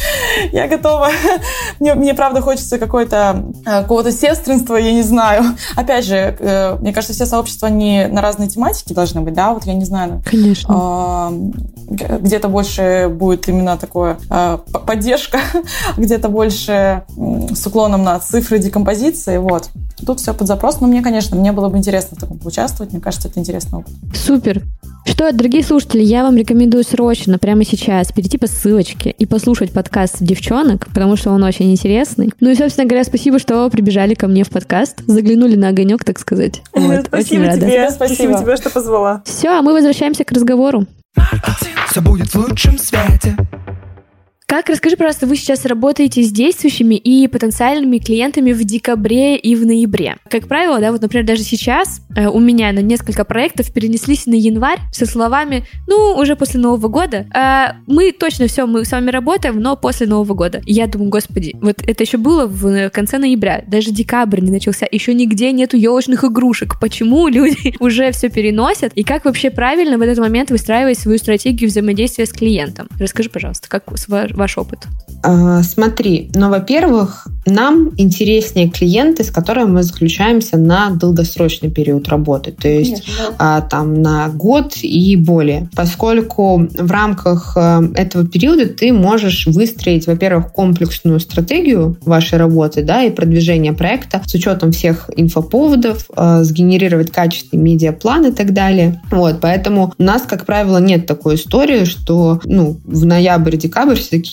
[laughs] я готова. [laughs] Мне, мне правда хочется какой-то э, какого-то сестринства, я не знаю. [laughs] Опять же, э, мне кажется, все сообщества не на разные тематики должны быть, да, вот я не знаю.
Конечно.
Где-то больше будет именно такое э, поддержка, где-то больше с уклоном на цифры декомпозиции, вот. Тут все под запрос, но мне, конечно, мне было бы интересно в таком поучаствовать, мне кажется, это интересный опыт.
Супер. Что, дорогие слушатели, я вам рекомендую срочно, прямо сейчас, перейти по ссылочке и послушать подкаст девчонок, потому что он очень интересный. Ну и, собственно говоря, спасибо, что прибежали ко мне в подкаст, заглянули на огонек, так сказать. [laughs]
Вот, спасибо тебе, спасибо тебе, что позвала.
Все, а мы возвращаемся к разговору.
Все будет в лучшем свете.
Как, расскажи, пожалуйста, вы сейчас работаете с действующими и потенциальными клиентами в декабре и в ноябре. Как правило, да, вот, например, даже сейчас э, у меня на несколько проектов перенеслись на январь со словами, ну, уже после Нового года. Э, мы точно все, мы с вами работаем, но после Нового года. И я думаю, господи, вот это еще было в конце ноября, даже декабрь не начался, еще нигде нету елочных игрушек. Почему [laughs] люди уже все переносят? И как вообще правильно в этот момент выстраивать свою стратегию взаимодействия с клиентом? Расскажи, пожалуйста, как ваш опыт?
А, смотри, ну, во-первых, нам интереснее клиенты, с которыми мы заключаемся на долгосрочный период работы, то есть Конечно, да. там на год и более, поскольку в рамках э, этого периода ты можешь выстроить, во-первых, комплексную стратегию вашей работы, да, и продвижения проекта с учетом всех инфоповодов, э, сгенерировать качественный медиаплан и так далее. Вот, поэтому у нас, как правило, нет такой истории, что ну, в ноябрь-декабрь все таки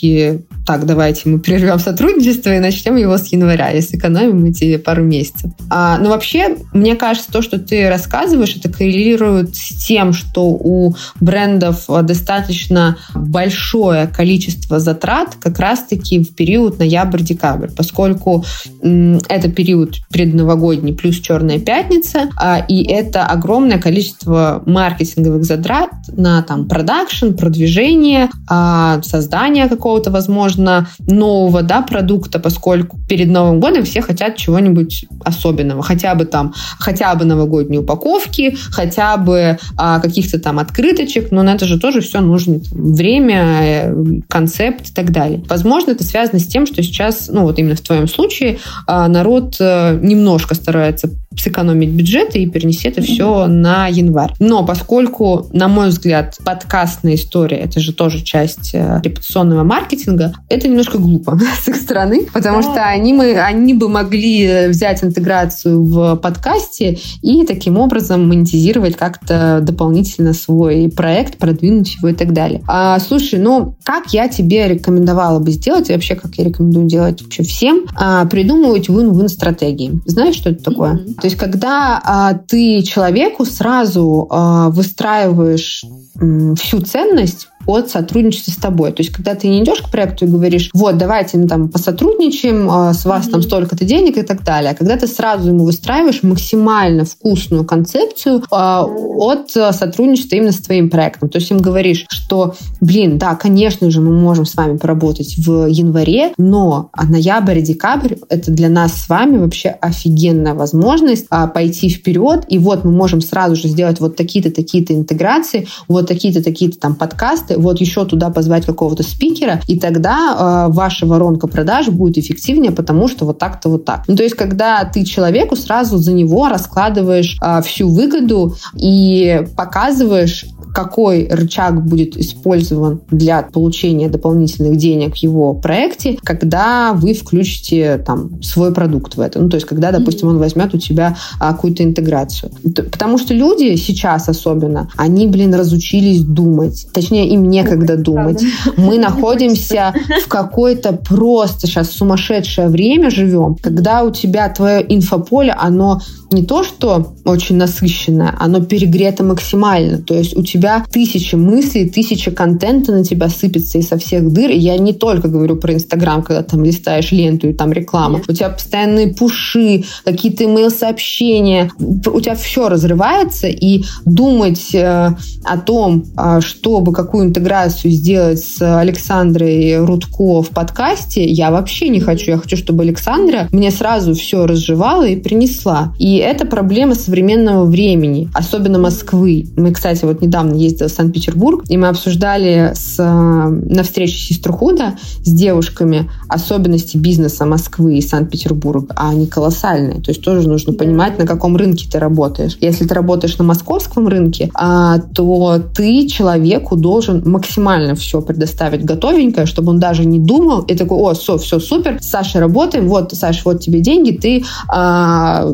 так, давайте мы прервем сотрудничество и начнем его с января и сэкономим эти пару месяцев. А, но вообще, мне кажется, то, что ты рассказываешь, это коррелирует с тем, что у брендов достаточно большое количество затрат как раз-таки в период ноябрь-декабрь, поскольку м, это период предновогодний плюс Черная пятница, а, и это огромное количество маркетинговых затрат на там продакшн, продвижение, а, создание какого-то, возможно, нового да, продукта, поскольку перед Новым годом все хотят чего-нибудь особенного. Хотя бы там, хотя бы новогодней упаковки, хотя бы а, каких-то там открыточек, но на это же тоже все нужно время, э, концепт и так далее. Возможно, это связано с тем, что сейчас, ну вот именно в твоем случае, а, народ а, немножко старается сэкономить бюджет и перенести это все на январь. Но поскольку, на мой взгляд, подкастная история, это же тоже часть э, репутационного маркетинга, это немножко глупо [laughs] с их стороны, потому да. что они, мы, они бы могли взять интеграцию в подкасте и таким образом монетизировать как-то дополнительно свой проект, продвинуть его и так далее. А, слушай, ну, как я тебе рекомендовала бы сделать, и вообще, как я рекомендую делать вообще всем, а, придумывать win-win стратегии. Знаешь, что это такое? Mm-hmm. То есть, когда а, ты человеку сразу а, выстраиваешь м, всю ценность от сотрудничества с тобой. То есть, когда ты не идешь к проекту и говоришь, вот, давайте мы там посотрудничаем, а, с вас mm-hmm. там столько-то денег и так далее. А когда ты сразу ему выстраиваешь максимально вкусную концепцию а, от сотрудничества именно с твоим проектом. То есть, им говоришь, что, блин, да, конечно же, мы можем с вами поработать в январе, но ноябрь и декабрь — это для нас с вами вообще офигенная возможность а, пойти вперед, и вот мы можем сразу же сделать вот такие-то, такие-то интеграции, вот такие-то, такие-то там подкасты, вот еще туда позвать какого-то спикера, и тогда э, ваша воронка продаж будет эффективнее, потому что вот так-то вот так. Ну, то есть, когда ты человеку сразу за него раскладываешь э, всю выгоду и показываешь, какой рычаг будет использован для получения дополнительных денег в его проекте, когда вы включите там свой продукт в это. Ну, то есть, когда, допустим, он возьмет у тебя а, какую-то интеграцию. Потому что люди сейчас особенно, они, блин, разучились думать. Точнее, им некогда думать. Мы [laughs] находимся в какое-то просто сейчас сумасшедшее время живем, когда у тебя твое инфополе, оно не то, что очень насыщенное, оно перегрето максимально. То есть у тебя тысячи мыслей, тысяча контента на тебя сыпется из со всех дыр. И я не только говорю про Инстаграм, когда там листаешь ленту и там реклама. У тебя постоянные пуши, какие-то email-сообщения. У тебя все разрывается, и думать э, о том, э, чтобы какую интеграцию сделать с Александрой Рудко в подкасте, я вообще не хочу. Я хочу, чтобы Александра мне сразу все разжевала и принесла. И это проблема современного времени, особенно Москвы. Мы, кстати, вот недавно ездили в Санкт-Петербург, и мы обсуждали с, э, на встрече Сеструхуда с девушками особенности бизнеса Москвы и Санкт-Петербурга, а они колоссальные. То есть тоже нужно понимать, на каком рынке ты работаешь. Если ты работаешь на московском рынке, а, то ты человеку должен максимально все предоставить готовенькое, чтобы он даже не думал и такой, о, все, все супер, с Сашей работаем, вот, Саша, вот тебе деньги, ты а,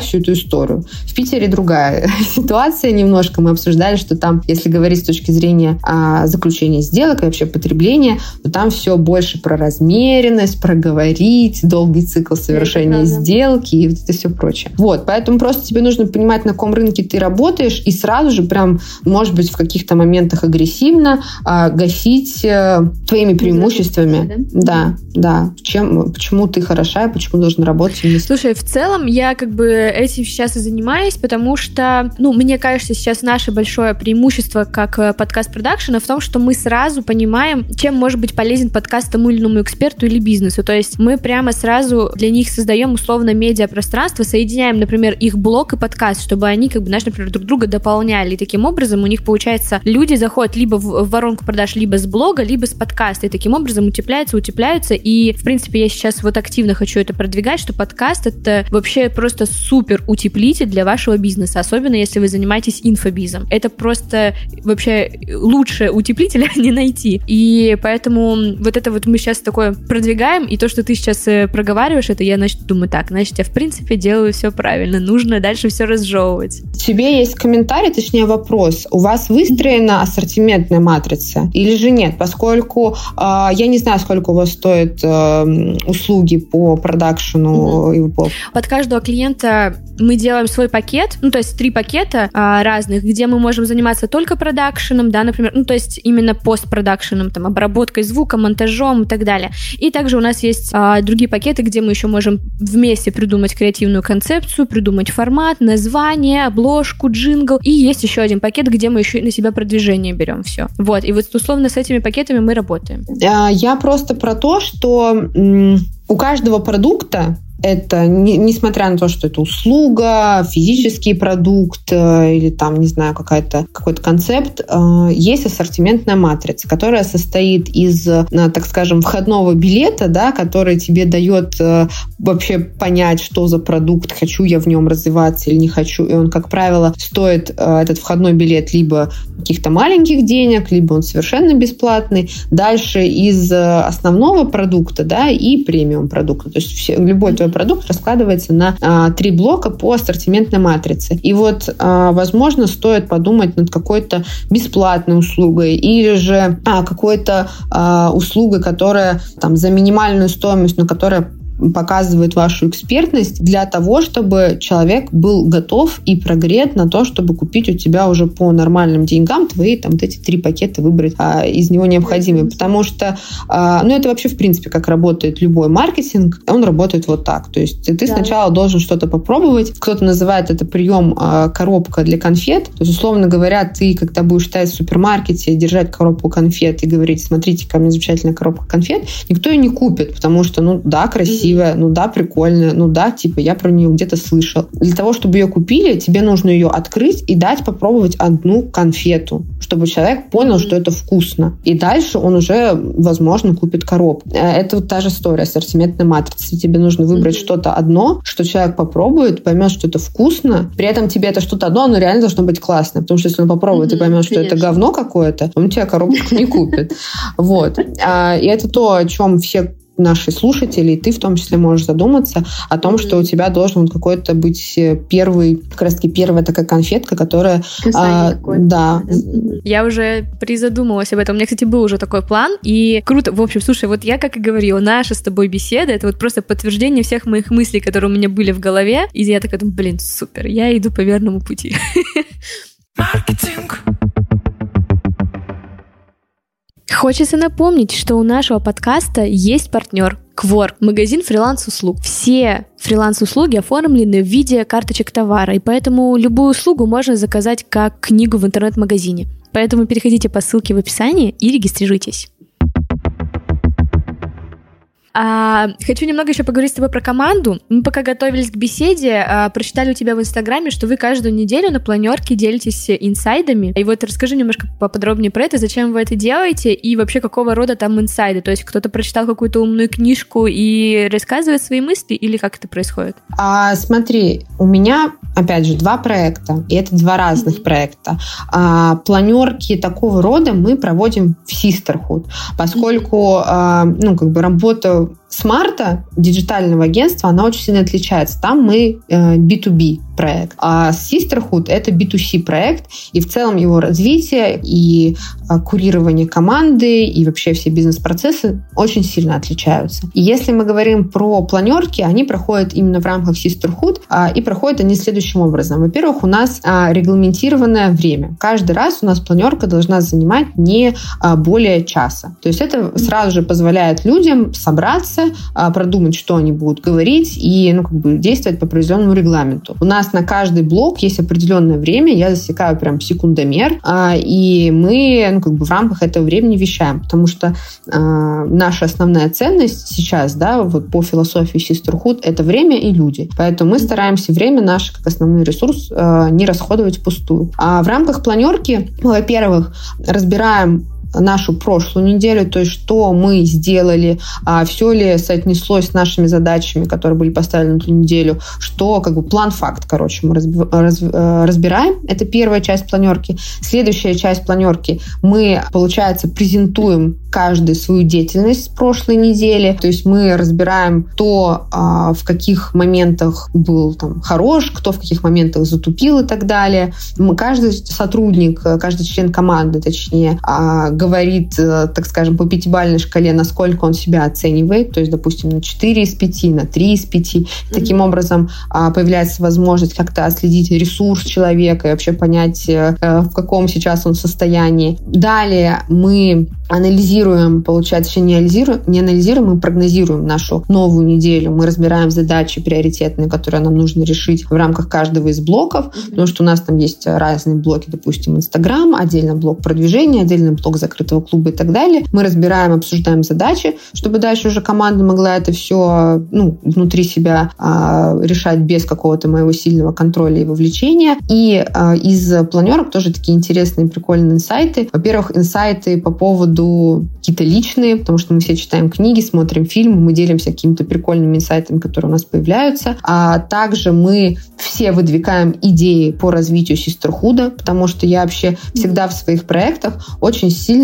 всю эту историю. В Питере другая [laughs] ситуация немножко. Мы обсуждали, что там, если говорить с точки зрения а, заключения сделок и вообще потребления, то там все больше про размеренность, про говорить, долгий цикл совершения сделки и вот это все прочее. Вот, поэтому просто тебе нужно понимать, на каком рынке ты работаешь, и сразу же прям, может быть, в каких-то моментах агрессивно а, гасить а, твоими преимуществами. Да, да. Чем, почему ты хороша и почему должен работать вместе.
Слушай, в целом я как бы этим сейчас и занимаюсь, потому что, ну, мне кажется, сейчас наше большое преимущество как э, подкаст-продакшена в том, что мы сразу понимаем, чем может быть полезен подкаст тому или иному эксперту или бизнесу. То есть мы прямо сразу для них создаем условно медиапространство, соединяем, например, их блог и подкаст, чтобы они, как бы, знаешь, например, друг друга дополняли. И таким образом у них, получается, люди заходят либо в воронку продаж либо с блога, либо с подкаста. И таким образом утепляется, утепляется. И, в принципе, я сейчас вот активно хочу это продвигать, что подкаст — это вообще просто супер утеплитель для вашего бизнеса, особенно если вы занимаетесь инфобизом. Это просто вообще лучше утеплителя [laughs] не найти. И поэтому вот это вот мы сейчас такое продвигаем, и то, что ты сейчас э, проговариваешь, это я, значит, думаю, так, значит, я, в принципе, делаю все правильно, нужно дальше все разжевывать.
Тебе есть комментарий, точнее вопрос. У вас выстроена ассортиментная матрица или же нет? Поскольку э, я не знаю, сколько у вас стоят э, услуги по продакшену.
Mm-hmm. По... Под каждого клиента мы делаем свой пакет, ну, то есть три пакета а, разных, где мы можем заниматься только продакшеном, да, например, ну, то есть именно постпродакшеном, там, обработкой звука, монтажом и так далее. И также у нас есть а, другие пакеты, где мы еще можем вместе придумать креативную концепцию, придумать формат, название, обложку, джингл. И есть еще один пакет, где мы еще на себя продвижение берем все. Вот, и вот условно с этими пакетами мы работаем.
А, я просто про то, что у каждого продукта это, не, несмотря на то, что это услуга, физический продукт э, или там, не знаю, какая-то, какой-то концепт, э, есть ассортиментная матрица, которая состоит из, э, так скажем, входного билета, да, который тебе дает вообще понять, что за продукт, хочу я в нем развиваться или не хочу. И он, как правило, стоит этот входной билет либо каких-то маленьких денег, либо он совершенно бесплатный. Дальше из основного продукта, да, и премиум продукта. То есть все, любой твой продукт раскладывается на а, три блока по ассортиментной матрице. И вот, а, возможно, стоит подумать над какой-то бесплатной услугой или же а, какой-то услугой, которая там за минимальную стоимость, но которая показывает вашу экспертность для того, чтобы человек был готов и прогрет на то, чтобы купить у тебя уже по нормальным деньгам твои там вот эти три пакета выбрать а, из него необходимые. Потому что, а, ну это вообще в принципе как работает любой маркетинг, он работает вот так. То есть ты да. сначала должен что-то попробовать. Кто-то называет это прием а, коробка для конфет. То есть, условно говоря, ты когда будешь стоять в супермаркете, держать коробку конфет и говорить, смотрите, ко мне замечательная коробка конфет, никто ее не купит, потому что, ну да, красиво, красивая, ну да, прикольная, ну да, типа я про нее где-то слышал. Для того, чтобы ее купили, тебе нужно ее открыть и дать попробовать одну конфету, чтобы человек понял, что это вкусно. И дальше он уже, возможно, купит коробку. Э, это вот та же история, ассортиментная матрица. Тебе нужно выбрать mm-hmm. что-то одно, что человек попробует, поймет, что это вкусно. При этом тебе это что-то одно, оно реально должно быть классное. Потому что если он попробует mm-hmm, и поймет, что конечно. это говно какое-то, он тебе коробку не купит. Вот. А, и это то, о чем все наши слушатели, и ты в том числе можешь задуматься о том, что у тебя должен какой-то быть э, первый, как раз таки первая такая конфетка, которая... А, да.
Я уже призадумалась об этом. У меня, кстати, был уже такой план, и круто. В общем, слушай, вот я, как и говорила, наша с тобой беседа, это вот просто подтверждение всех моих мыслей, которые у меня были в голове, и я такая думаю, блин, супер, я иду по верному пути. Маркетинг. Хочется напомнить, что у нашего подкаста есть партнер Квор, магазин фриланс-услуг. Все фриланс-услуги оформлены в виде карточек товара, и поэтому любую услугу можно заказать как книгу в интернет-магазине. Поэтому переходите по ссылке в описании и регистрируйтесь. А, хочу немного еще поговорить с тобой про команду. Мы пока готовились к беседе, а, прочитали у тебя в Инстаграме, что вы каждую неделю на планерке делитесь инсайдами. И вот расскажи немножко поподробнее про это, зачем вы это делаете и вообще какого рода там инсайды. То есть кто-то прочитал какую-то умную книжку и рассказывает свои мысли или как это происходит?
А, смотри, у меня, опять же, два проекта, и это два разных mm-hmm. проекта. А, планерки такого рода мы проводим в Sisterhood, поскольку, mm-hmm. а, ну, как бы работа So смарта, диджитального агентства, она очень сильно отличается. Там мы э, B2B проект, а Sisterhood это B2C проект, и в целом его развитие и э, курирование команды и вообще все бизнес-процессы очень сильно отличаются. И если мы говорим про планерки, они проходят именно в рамках Sisterhood, э, и проходят они следующим образом. Во-первых, у нас э, регламентированное время. Каждый раз у нас планерка должна занимать не э, более часа. То есть это сразу же позволяет людям собраться собраться, а, продумать, что они будут говорить и ну, как бы действовать по определенному регламенту. У нас на каждый блок есть определенное время, я засекаю прям секундомер, а, и мы ну, как бы в рамках этого времени вещаем, потому что наша основная ценность сейчас, да, вот по философии Sisterhood, это время и люди. Поэтому мы стараемся время наш как основной ресурс не расходовать впустую. А в рамках планерки, во-первых, разбираем нашу прошлую неделю, то есть что мы сделали, а все ли соотнеслось с нашими задачами, которые были поставлены на эту неделю, что как бы план-факт, короче, мы э, разбираем. Это первая часть планерки. Следующая часть планерки мы, получается, презентуем каждый свою деятельность с прошлой недели, то есть мы разбираем то, а, в каких моментах был там хорош, кто в каких моментах затупил и так далее. Мы, каждый сотрудник, каждый член команды, точнее, а, говорит, э, так скажем, по пятибалльной шкале, насколько он себя оценивает, то есть, допустим, на 4 из 5, на 3 из 5. Mm-hmm. Таким образом а, появляется возможность как-то отследить ресурс человека и вообще понять, э, э, в каком сейчас он состоянии. Далее мы анализируем, получается, не анализируем, не анализируем, мы прогнозируем нашу новую неделю, мы разбираем задачи приоритетные, которые нам нужно решить в рамках каждого из блоков, mm-hmm. потому что у нас там есть разные блоки, допустим, Инстаграм, отдельно блок продвижения, отдельно блок закрытого клуба и так далее. Мы разбираем, обсуждаем задачи, чтобы дальше уже команда могла это все ну, внутри себя а, решать без какого-то моего сильного контроля и вовлечения. И а, из планерок тоже такие интересные, прикольные инсайты. Во-первых, инсайты по поводу какие-то личные, потому что мы все читаем книги, смотрим фильмы, мы делимся какими-то прикольными инсайтами, которые у нас появляются. А также мы все выдвигаем идеи по развитию сестрхуда, потому что я вообще всегда в своих проектах очень сильно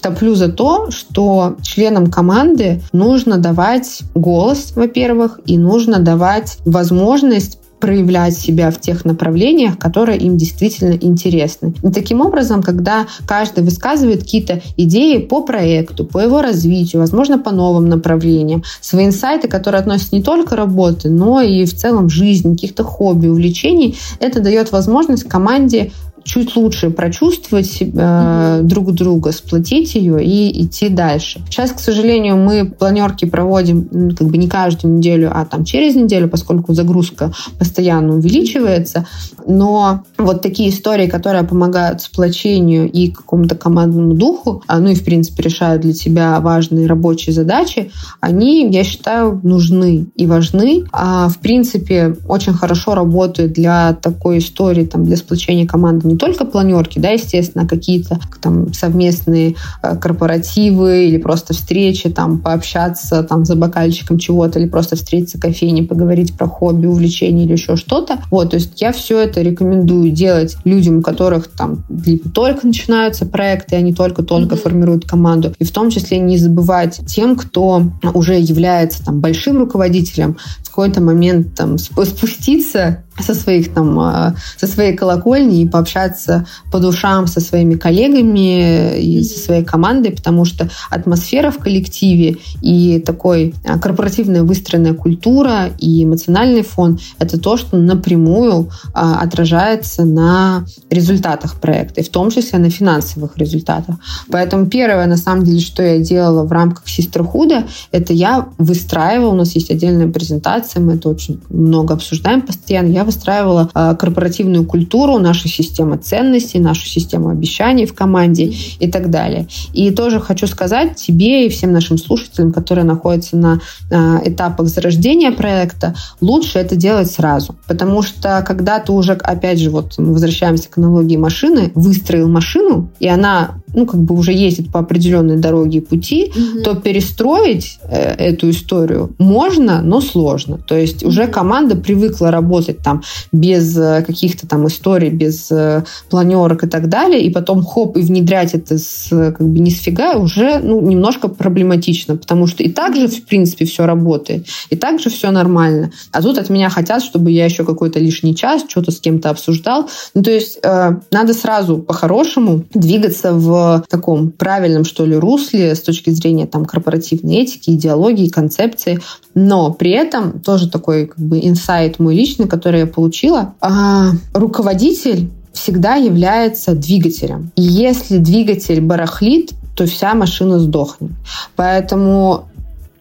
топлю за то, что членам команды нужно давать голос, во-первых, и нужно давать возможность проявлять себя в тех направлениях, которые им действительно интересны. И таким образом, когда каждый высказывает какие-то идеи по проекту, по его развитию, возможно, по новым направлениям, свои инсайты, которые относятся не только к работе, но и в целом жизни, каких-то хобби, увлечений, это дает возможность команде чуть лучше прочувствовать э, друг друга, сплотить ее и идти дальше. Сейчас, к сожалению, мы планерки проводим как бы не каждую неделю, а там через неделю, поскольку загрузка постоянно увеличивается. Но вот такие истории, которые помогают сплочению и какому-то командному духу, а, ну и, в принципе, решают для тебя важные рабочие задачи, они, я считаю, нужны и важны. А, в принципе, очень хорошо работают для такой истории, там, для сплочения команды не только планерки, да, естественно, а какие-то там совместные э, корпоративы или просто встречи, там, пообщаться там за бокальчиком чего-то или просто встретиться в кофейне, поговорить про хобби, увлечения или еще что-то. Вот, то есть я все это рекомендую делать людям, у которых там либо только начинаются проекты, они только-только mm-hmm. формируют команду, и в том числе не забывать тем, кто уже является там большим руководителем, в какой-то момент там спуститься со своих там, а, со своей колокольни и пообщаться по душам со своими коллегами и со своей командой, потому что атмосфера в коллективе и такой а, корпоративная выстроенная культура и эмоциональный фон — это то, что напрямую а, отражается на результатах проекта, и в том числе на финансовых результатах. Поэтому первое, на самом деле, что я делала в рамках Sisterhood, это я выстраивала, у нас есть отдельная презентация, мы это очень много обсуждаем постоянно, я выстраивала э, корпоративную культуру, нашу систему ценностей, нашу систему обещаний в команде и так далее. И тоже хочу сказать тебе и всем нашим слушателям, которые находятся на э, этапах зарождения проекта, лучше это делать сразу. Потому что когда ты уже, опять же, вот мы возвращаемся к аналогии машины, выстроил машину, и она ну, как бы уже ездит по определенной дороге и пути, угу. то перестроить э, эту историю можно, но сложно. То есть уже команда привыкла работать там без э, каких-то там историй, без э, планерок и так далее, и потом хоп, и внедрять это с, как бы не с фига уже ну, немножко проблематично, потому что и так же, в принципе, все работает, и так же все нормально. А тут от меня хотят, чтобы я еще какой-то лишний час что-то с кем-то обсуждал. Ну, то есть э, надо сразу по-хорошему двигаться в таком правильном, что ли, русле с точки зрения там корпоративной этики, идеологии, концепции, но при этом тоже такой как бы инсайт мой личный, который я получила. А, руководитель всегда является двигателем. И если двигатель барахлит, то вся машина сдохнет. Поэтому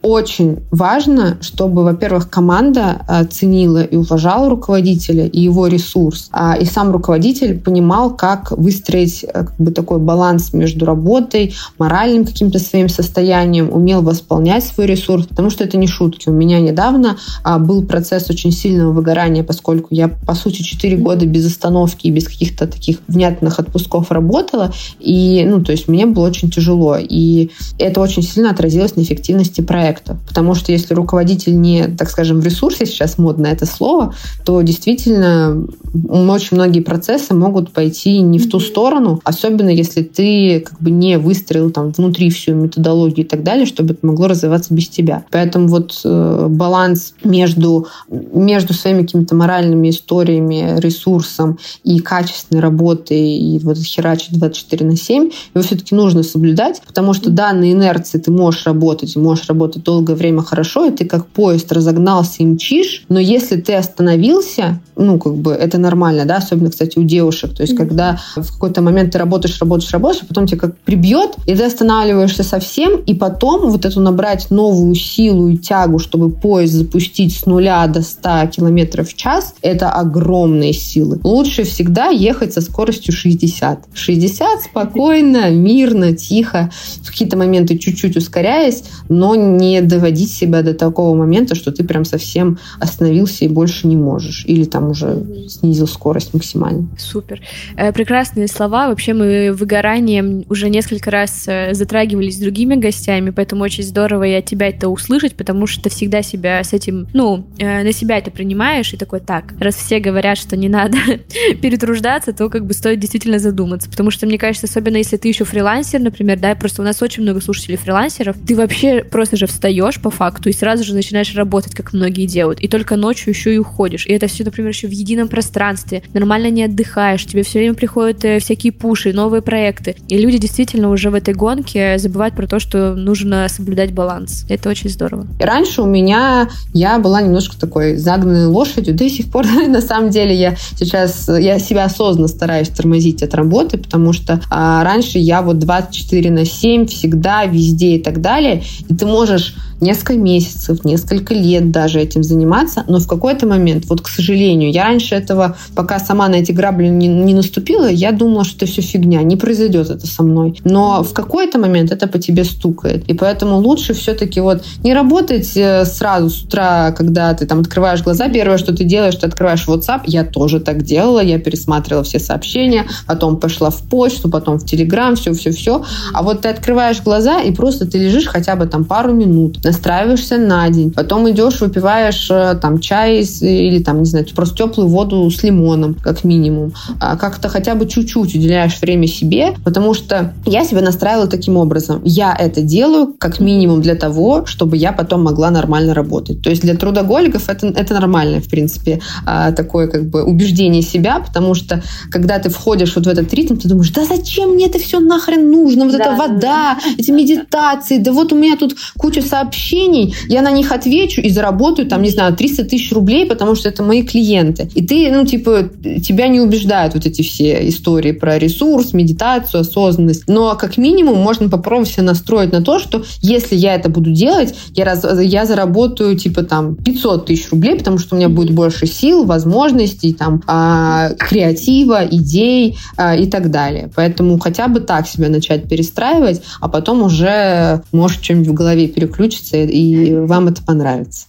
очень важно, чтобы, во-первых, команда а, ценила и уважала руководителя и его ресурс, а, и сам руководитель понимал, как выстроить э, как бы такой баланс между работой, моральным каким-то своим состоянием, умел восполнять свой ресурс, потому что это не шутки. У меня недавно а, был процесс очень сильного выгорания, поскольку я, по сути, 4 года без остановки и без каких-то таких внятных отпусков работала, и, ну, то есть мне было очень тяжело, и это очень сильно отразилось на эффективности проекта проекта. Потому что если руководитель не, так скажем, в ресурсе, сейчас модно это слово, то действительно очень многие процессы могут пойти не в ту сторону, особенно если ты как бы не выстроил там внутри всю методологию и так далее, чтобы это могло развиваться без тебя. Поэтому вот э, баланс между, между своими какими-то моральными историями, ресурсом и качественной работой, и вот херачить 24 на 7, его все-таки нужно соблюдать, потому что да, на инерции ты можешь работать, можешь работать это долгое время хорошо, и ты как поезд разогнался и мчишь, но если ты остановился, ну, как бы это нормально, да, особенно, кстати, у девушек, то есть, mm-hmm. когда в какой-то момент ты работаешь, работаешь, работаешь, а потом тебя как прибьет, и ты останавливаешься совсем, и потом вот эту набрать новую силу и тягу, чтобы поезд запустить с нуля до 100 километров в час, это огромные силы. Лучше всегда ехать со скоростью 60. 60 спокойно, мирно, тихо, в какие-то моменты чуть-чуть ускоряясь, но не не доводить себя до такого момента, что ты прям совсем остановился и больше не можешь. Или там уже снизил скорость максимально.
Супер. Э, прекрасные слова. Вообще мы выгоранием уже несколько раз э, затрагивались с другими гостями, поэтому очень здорово и от тебя это услышать, потому что ты всегда себя с этим, ну, э, на себя это принимаешь и такой, так, раз все говорят, что не надо [laughs] перетруждаться, то как бы стоит действительно задуматься, потому что, мне кажется, особенно если ты еще фрилансер, например, да, просто у нас очень много слушателей фрилансеров, ты вообще просто же встаешь по факту и сразу же начинаешь работать, как многие делают. И только ночью еще и уходишь. И это все, например, еще в едином пространстве. Нормально не отдыхаешь, тебе все время приходят э, всякие пуши, новые проекты. И люди действительно уже в этой гонке забывают про то, что нужно соблюдать баланс. Это очень здорово.
Раньше у меня я была немножко такой загнанной лошадью. До сих пор, [laughs] на самом деле, я сейчас я себя осознанно стараюсь тормозить от работы, потому что а, раньше я вот 24 на 7 всегда, везде и так далее. И ты можешь несколько месяцев, несколько лет даже этим заниматься, но в какой-то момент, вот, к сожалению, я раньше этого, пока сама на эти грабли не, не наступила, я думала, что это все фигня, не произойдет это со мной. Но в какой-то момент это по тебе стукает. И поэтому лучше все-таки вот не работать э, сразу с утра, когда ты там открываешь глаза, первое, что ты делаешь, ты открываешь WhatsApp, я тоже так делала, я пересматривала все сообщения, потом пошла в почту, потом в Telegram, все-все-все. А вот ты открываешь глаза, и просто ты лежишь хотя бы там пару минут, минут, настраиваешься на день, потом идешь, выпиваешь э, там чай или там, не знаю, просто теплую воду с лимоном, как минимум. А как-то хотя бы чуть-чуть уделяешь время себе, потому что я себя настраивала таким образом. Я это делаю как минимум для того, чтобы я потом могла нормально работать. То есть для трудоголиков это, это нормальное, в принципе, а, такое как бы убеждение себя, потому что когда ты входишь вот в этот ритм, ты думаешь, да зачем мне это все нахрен нужно? Вот да, эта вода, эти медитации, да вот у меня тут куча сообщений, я на них отвечу и заработаю, там, не знаю, 300 тысяч рублей, потому что это мои клиенты. И ты, ну, типа, тебя не убеждают вот эти все истории про ресурс, медитацию, осознанность. Но как минимум можно попробовать себя настроить на то, что если я это буду делать, я, раз, я заработаю, типа, там, 500 тысяч рублей, потому что у меня будет больше сил, возможностей, там, а, креатива, идей а, и так далее. Поэтому хотя бы так себя начать перестраивать, а потом уже может что-нибудь в голове переключить включится, и вам это понравится.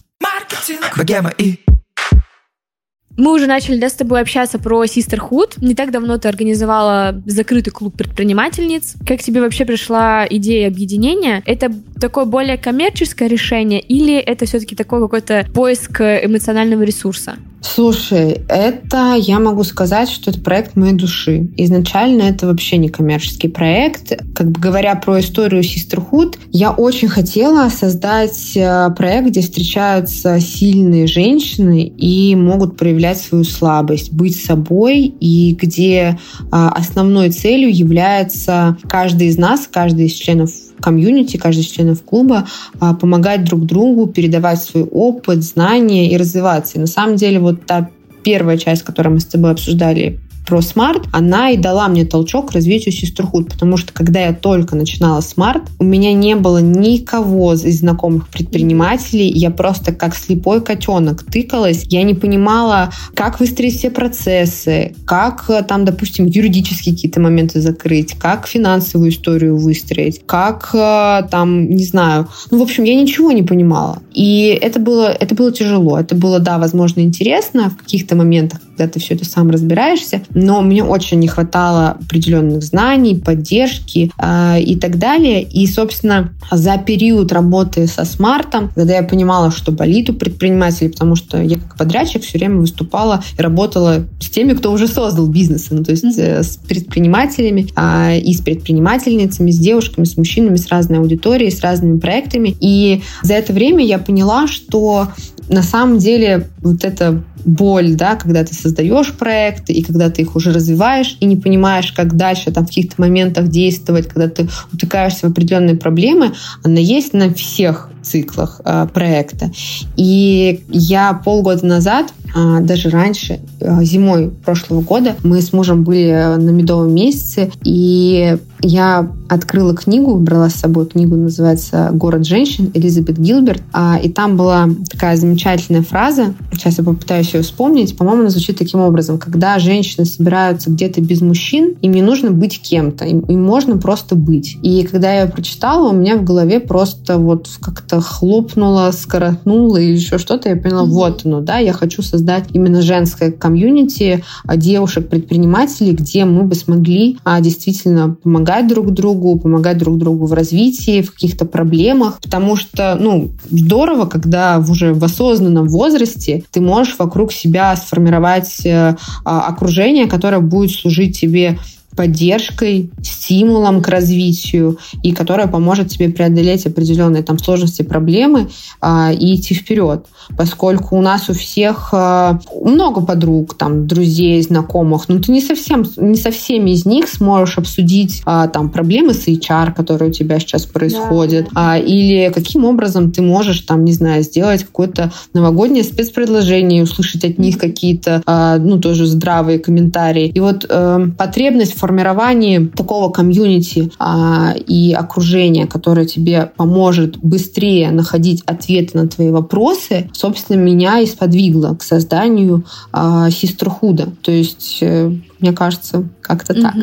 Мы уже начали да, с тобой общаться про Sisterhood. Не так давно ты организовала закрытый клуб предпринимательниц. Как тебе вообще пришла идея объединения? Это такое более коммерческое решение или это все-таки такой какой-то поиск эмоционального ресурса?
Слушай, это я могу сказать, что это проект моей души. Изначально это вообще не коммерческий проект. Как бы говоря про историю Sisterhood, я очень хотела создать э, проект, где встречаются сильные женщины и могут проявлять свою слабость, быть собой, и где а, основной целью является каждый из нас, каждый из членов комьюнити, каждый членов клуба а, помогать друг другу, передавать свой опыт, знания и развиваться. И на самом деле вот та первая часть, которую мы с тобой обсуждали про Smart, она и дала мне толчок к развитию Sisterhood, потому что когда я только начинала Smart, у меня не было никого из знакомых предпринимателей, я просто как слепой котенок тыкалась, я не понимала, как выстроить все процессы, как э, там, допустим, юридические какие-то моменты закрыть, как финансовую историю выстроить, как э, там, не знаю, ну, в общем, я ничего не понимала. И это было, это было тяжело, это было, да, возможно, интересно в каких-то моментах, когда ты все это сам разбираешься, но мне очень не хватало определенных знаний, поддержки э, и так далее. И, собственно, за период работы со смартом, когда я понимала, что болит у предпринимателей, потому что я как подрядчик все время выступала и работала с теми, кто уже создал бизнес, ну, то есть mm-hmm. с предпринимателями э, и с предпринимательницами, с девушками, с мужчинами, с разной аудиторией, с разными проектами. И за это время я поняла, что на самом деле вот эта боль, да, когда ты создаешь проекты и когда ты их уже развиваешь и не понимаешь, как дальше там в каких-то моментах действовать, когда ты утыкаешься в определенные проблемы, она есть на всех циклах э, проекта. И я полгода назад, э, даже раньше, э, зимой прошлого года, мы с мужем были на медовом месяце, и я открыла книгу, брала с собой книгу, называется «Город женщин» Элизабет Гилберт, а, и там была такая замечательная фраза, сейчас я попытаюсь ее вспомнить, по-моему, она звучит таким образом. Когда женщины собираются где-то без мужчин, им не нужно быть кем-то, им можно просто быть. И когда я ее прочитала, у меня в голове просто вот как-то хлопнуло, скоротнуло или еще что-то, я поняла, mm-hmm. вот оно, да, я хочу создать именно женское комьюнити а, девушек-предпринимателей, где мы бы смогли а, действительно помогать друг другу, помогать друг другу в развитии, в каких-то проблемах. Потому что, ну, здорово, когда уже в осознанном возрасте ты можешь вокруг себя сформировать э, а, окружение, которое будет служить тебе поддержкой, стимулом к развитию и которая поможет тебе преодолеть определенные там сложности, проблемы а, и идти вперед. Поскольку у нас у всех а, много подруг, там, друзей, знакомых, но ты не совсем, не со всеми из них сможешь обсудить а, там проблемы с HR, которые у тебя сейчас происходят, да. а, или каким образом ты можешь там, не знаю, сделать какое-то новогоднее спецпредложение, услышать от них какие-то, а, ну, тоже здравые комментарии. И вот а, потребность формировании такого комьюнити а, и окружения, которое тебе поможет быстрее находить ответы на твои вопросы, собственно, меня и сподвигло к созданию а, Sisterhood. То есть э, мне кажется, как-то так.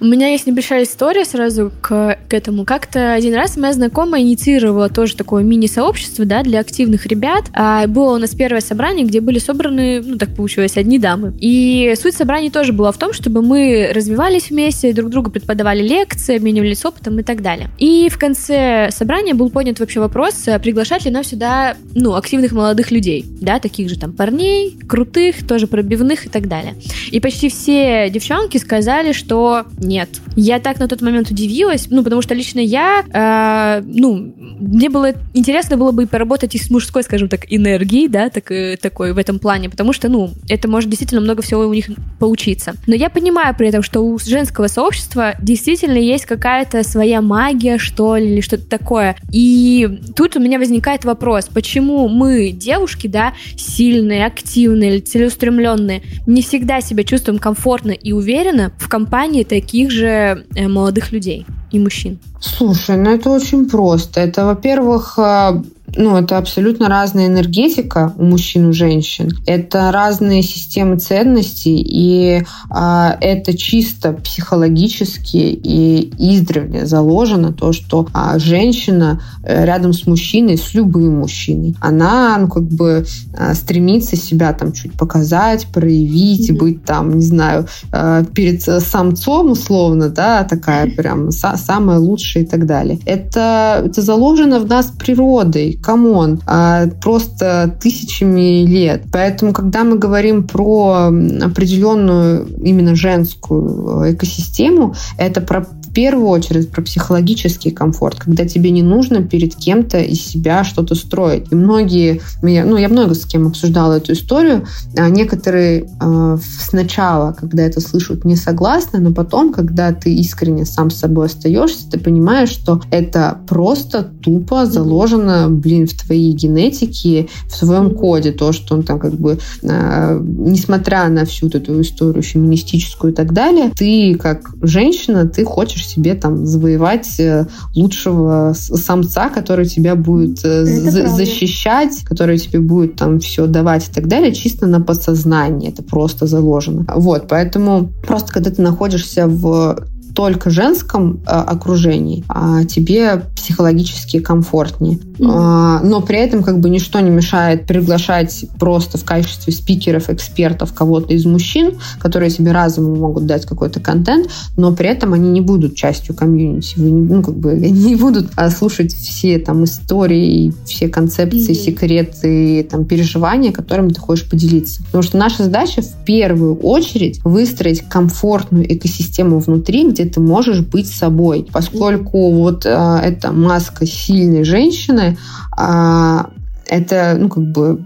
У меня есть небольшая история сразу к, к этому. Как-то один раз моя знакомая инициировала тоже такое мини-сообщество, да, для активных ребят. А было у нас первое собрание, где были собраны, ну, так получилось, одни дамы. И суть собрания тоже была в том, чтобы мы развивались вместе, друг другу преподавали лекции, обменивались опытом и так далее. И в конце собрания был поднят вообще вопрос, а приглашать ли нам сюда, ну, активных молодых людей, да, таких же там парней, крутых, тоже пробивных и так далее. И почти все девчонки сказали, что нет. Я так на тот момент удивилась, ну, потому что лично я, э, ну, мне было интересно было бы и поработать и с мужской, скажем так, энергией, да, так, э, такой в этом плане, потому что, ну, это может действительно много всего у них поучиться. Но я понимаю при этом, что у женского сообщества действительно есть какая-то своя магия, что ли, или что-то такое. И тут у меня возникает вопрос, почему мы, девушки, да, сильные, активные, целеустремленные, не всегда себя чувствуем комфортно комфортно и уверенно в компании таких же э, молодых людей и мужчин?
Слушай, ну это очень просто. Это, во-первых, э, ну, это абсолютно разная энергетика у мужчин и у женщин. Это разные системы ценностей, и а, это чисто психологически и издревле заложено то, что а, женщина э, рядом с мужчиной, с любым мужчиной, она, ну, как бы а, стремится себя там чуть показать, проявить, mm-hmm. быть там, не знаю, а, перед самцом условно, да, такая [laughs] прям са- самая лучшая и так далее. Это, это заложено в нас природой come on, а просто тысячами лет. Поэтому, когда мы говорим про определенную именно женскую экосистему, это про первую очередь про психологический комфорт, когда тебе не нужно перед кем-то из себя что-то строить. И многие, ну, я много с кем обсуждала эту историю, а некоторые э, сначала, когда это слышат, не согласны, но потом, когда ты искренне сам с собой остаешься, ты понимаешь, что это просто тупо заложено, блин, в твоей генетике, в своем коде, то, что он там как бы, э, несмотря на всю эту историю феминистическую и так далее, ты как женщина, ты хочешь себе там завоевать э, лучшего самца, который тебя будет э, за- защищать, который тебе будет там все давать и так далее, чисто на подсознании. Это просто заложено. Вот, поэтому просто когда ты находишься в только женском э, окружении, а тебе психологически комфортнее. Mm-hmm. но при этом как бы ничто не мешает приглашать просто в качестве спикеров, экспертов кого-то из мужчин, которые тебе разумом могут дать какой-то контент, но при этом они не будут частью комьюнити. Вы не, ну, как бы, [laughs] не будут а, слушать все там истории, все концепции, mm-hmm. секреты, там, переживания, которыми ты хочешь поделиться. Потому что наша задача в первую очередь выстроить комфортную экосистему внутри, где ты можешь быть собой. Поскольку вот а, эта маска сильной женщины, а, это, ну, как бы,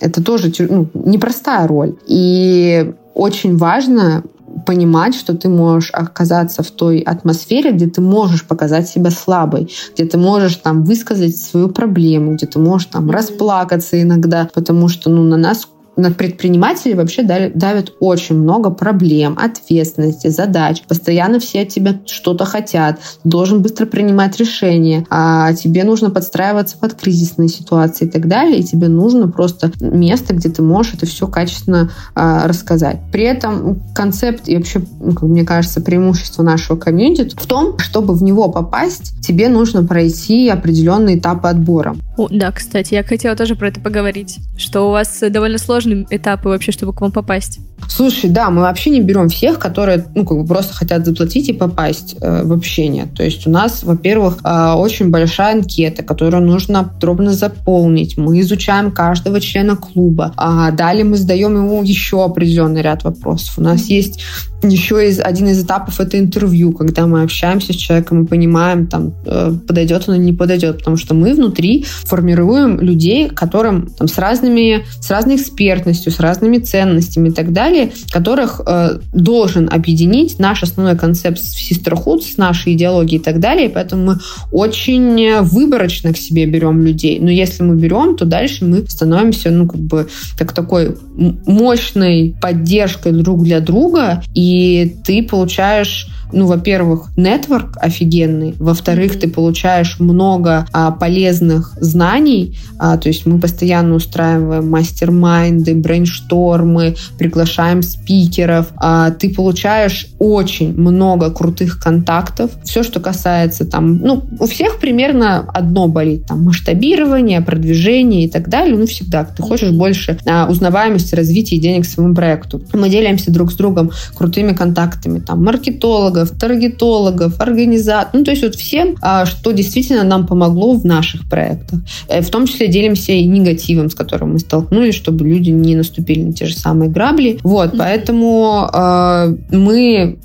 это тоже ну, непростая роль. И очень важно понимать, что ты можешь оказаться в той атмосфере, где ты можешь показать себя слабой, где ты можешь там высказать свою проблему, где ты можешь там расплакаться иногда, потому что ну, на нас на предпринимателей вообще давят очень много проблем, ответственности, задач. Постоянно все от тебя что-то хотят. Ты должен быстро принимать решения. А тебе нужно подстраиваться под кризисные ситуации и так далее. И тебе нужно просто место, где ты можешь это все качественно а, рассказать. При этом концепт и вообще, ну, мне кажется, преимущество нашего комьюнити в том, чтобы в него попасть, тебе нужно пройти определенные этапы отбора.
О, да, кстати, я хотела тоже про это поговорить, что у вас довольно сложные этапы вообще, чтобы к вам попасть.
Слушай, да, мы вообще не берем всех, которые, ну, как бы просто хотят заплатить и попасть э, в общение. То есть у нас, во-первых, э, очень большая анкета, которую нужно подробно заполнить. Мы изучаем каждого члена клуба. А далее мы задаем ему еще определенный ряд вопросов. У нас есть еще из, один из этапов это интервью, когда мы общаемся с человеком и понимаем, там, э, подойдет он или не подойдет, потому что мы внутри формируем людей, которым там, с разными, с разной экспертностью, с разными ценностями и так далее, которых э, должен объединить наш основной концепт sisterhood с нашей идеологией и так далее, поэтому мы очень выборочно к себе берем людей. Но если мы берем, то дальше мы становимся, ну, как бы, как такой мощной поддержкой друг для друга, и ты получаешь ну, во-первых, нетворк офигенный, во-вторых, ты получаешь много а, полезных знаний, а, то есть мы постоянно устраиваем мастер-майнды, брейнштормы, приглашаем спикеров, а, ты получаешь очень много крутых контактов, все, что касается там, ну, у всех примерно одно болит, там, масштабирование, продвижение и так далее, ну, всегда, ты хочешь больше а, узнаваемости, развития денег своему проекту. Мы делимся друг с другом крутыми контактами, там, маркетологов, маркетологов, таргетологов, организаторов, ну, то есть вот всем, а, что действительно нам помогло в наших проектах. Э, в том числе делимся и негативом, с которым мы столкнулись, чтобы люди не наступили на те же самые грабли. Вот, поэтому э, мы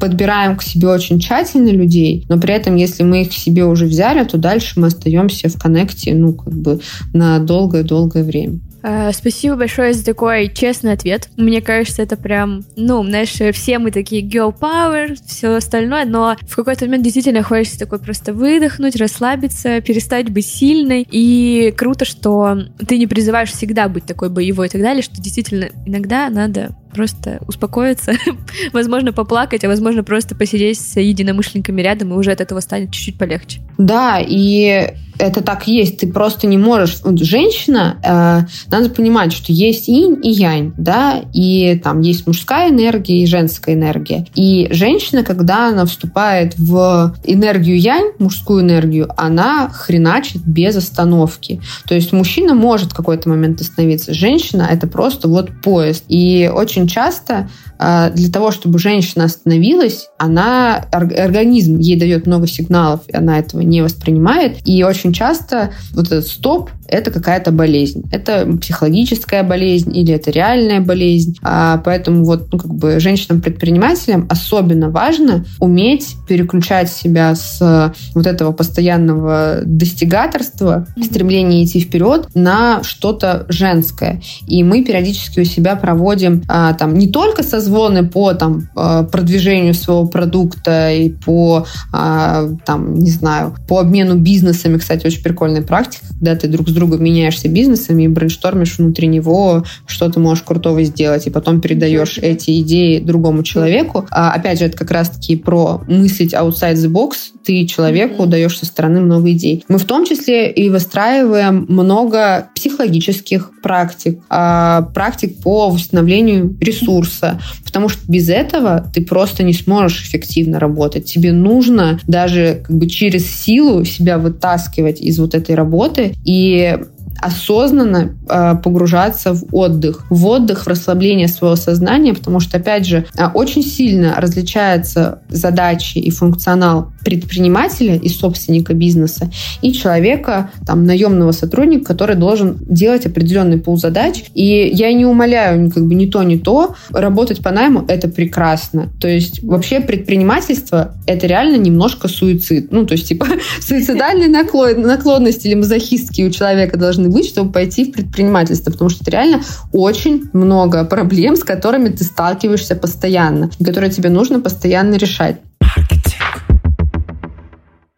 подбираем к себе очень тщательно людей, но при этом, если мы их к себе уже взяли, то дальше мы остаемся в коннекте, ну, как бы на долгое-долгое время.
Э, спасибо большое за такой честный ответ. Мне кажется, это прям, ну, знаешь, все мы такие girl power, все остальное, но в какой-то момент действительно хочется такой просто выдохнуть, расслабиться, перестать быть сильной. И круто, что ты не призываешь всегда быть такой боевой и так далее, что действительно иногда надо просто успокоиться, [laughs] возможно, поплакать, а возможно, просто посидеть с единомышленниками рядом, и уже от этого станет чуть-чуть полегче.
Да, и это так есть. Ты просто не можешь... Женщина, э, надо понимать, что есть инь и янь, да, и там есть мужская энергия и женская энергия. И женщина, когда она вступает в энергию янь, мужскую энергию, она хреначит без остановки. То есть мужчина может в какой-то момент остановиться. Женщина — это просто вот поезд. И очень часто э, для того, чтобы женщина остановилась, она, организм ей дает много сигналов, и она этого не воспринимает. И очень очень часто вот этот стоп – это какая-то болезнь. Это психологическая болезнь или это реальная болезнь. А поэтому вот ну, как бы женщинам-предпринимателям особенно важно уметь переключать себя с вот этого постоянного достигаторства, mm-hmm. стремления идти вперед на что-то женское. И мы периодически у себя проводим а, там не только созвоны по там э, продвижению своего продукта и по э, там не знаю по обмену бизнесами, кстати, очень прикольная практика, когда ты друг с другом меняешься бизнесами и брейнштормишь внутри него, что ты можешь крутого сделать, и потом передаешь эти идеи другому человеку. А, опять же, это как раз-таки про мыслить outside the box. Ты человеку даешь со стороны много идей. Мы в том числе и выстраиваем много психологических практик, а, практик по восстановлению ресурса, потому что без этого ты просто не сможешь эффективно работать. Тебе нужно даже как бы через силу себя вытаскивать из вот этой работы и осознанно э, погружаться в отдых, в отдых, в расслабление своего сознания, потому что, опять же, э, очень сильно различаются задачи и функционал предпринимателя и собственника бизнеса и человека, там, наемного сотрудника, который должен делать определенный пул задач. И я не умоляю как бы ни то, ни то. Работать по найму — это прекрасно. То есть вообще предпринимательство — это реально немножко суицид. Ну, то есть, типа, [laughs] суицидальные наклонности или мазохистские у человека должны быть, чтобы пойти в предпринимательство, потому что это реально очень много проблем, с которыми ты сталкиваешься постоянно, которые тебе нужно постоянно решать.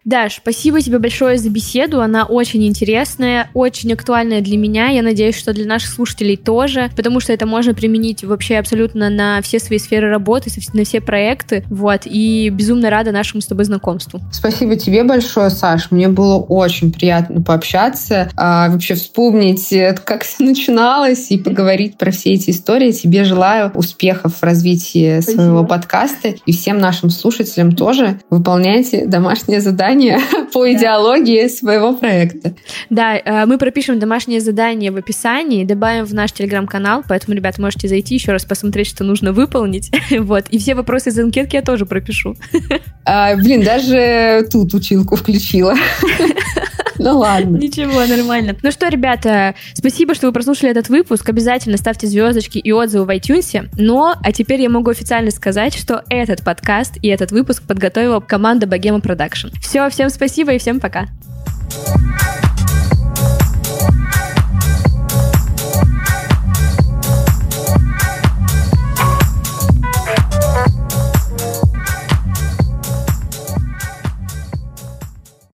Даш, спасибо тебе большое за беседу. Она очень интересная, очень актуальная для меня. Я надеюсь, что для наших слушателей тоже, потому что это можно применить вообще абсолютно на все свои сферы работы, на все проекты. Вот. И безумно рада нашему с тобой знакомству.
Спасибо тебе большое, Саш. Мне было очень приятно пообщаться, а, вообще вспомнить, э, как все начиналось, и поговорить про все эти истории. Тебе желаю успехов в развитии Спасибо. своего подкаста. И всем нашим слушателям тоже выполняйте домашнее задание задание [laughs] по идеологии своего проекта.
Да, э, мы пропишем домашнее задание в описании, добавим в наш телеграм-канал, поэтому, ребят, можете зайти еще раз посмотреть, что нужно выполнить. [laughs] Вот. И все вопросы из анкетки я тоже пропишу.
А, блин, даже тут училку включила. [laughs] Ну ладно.
Ничего, нормально. Ну что, ребята, спасибо, что вы прослушали этот выпуск. Обязательно ставьте звездочки и отзывы в iTunes. Но, а теперь я могу официально сказать, что этот подкаст и этот выпуск подготовила команда Богема Продакшн. Все, всем спасибо и всем пока.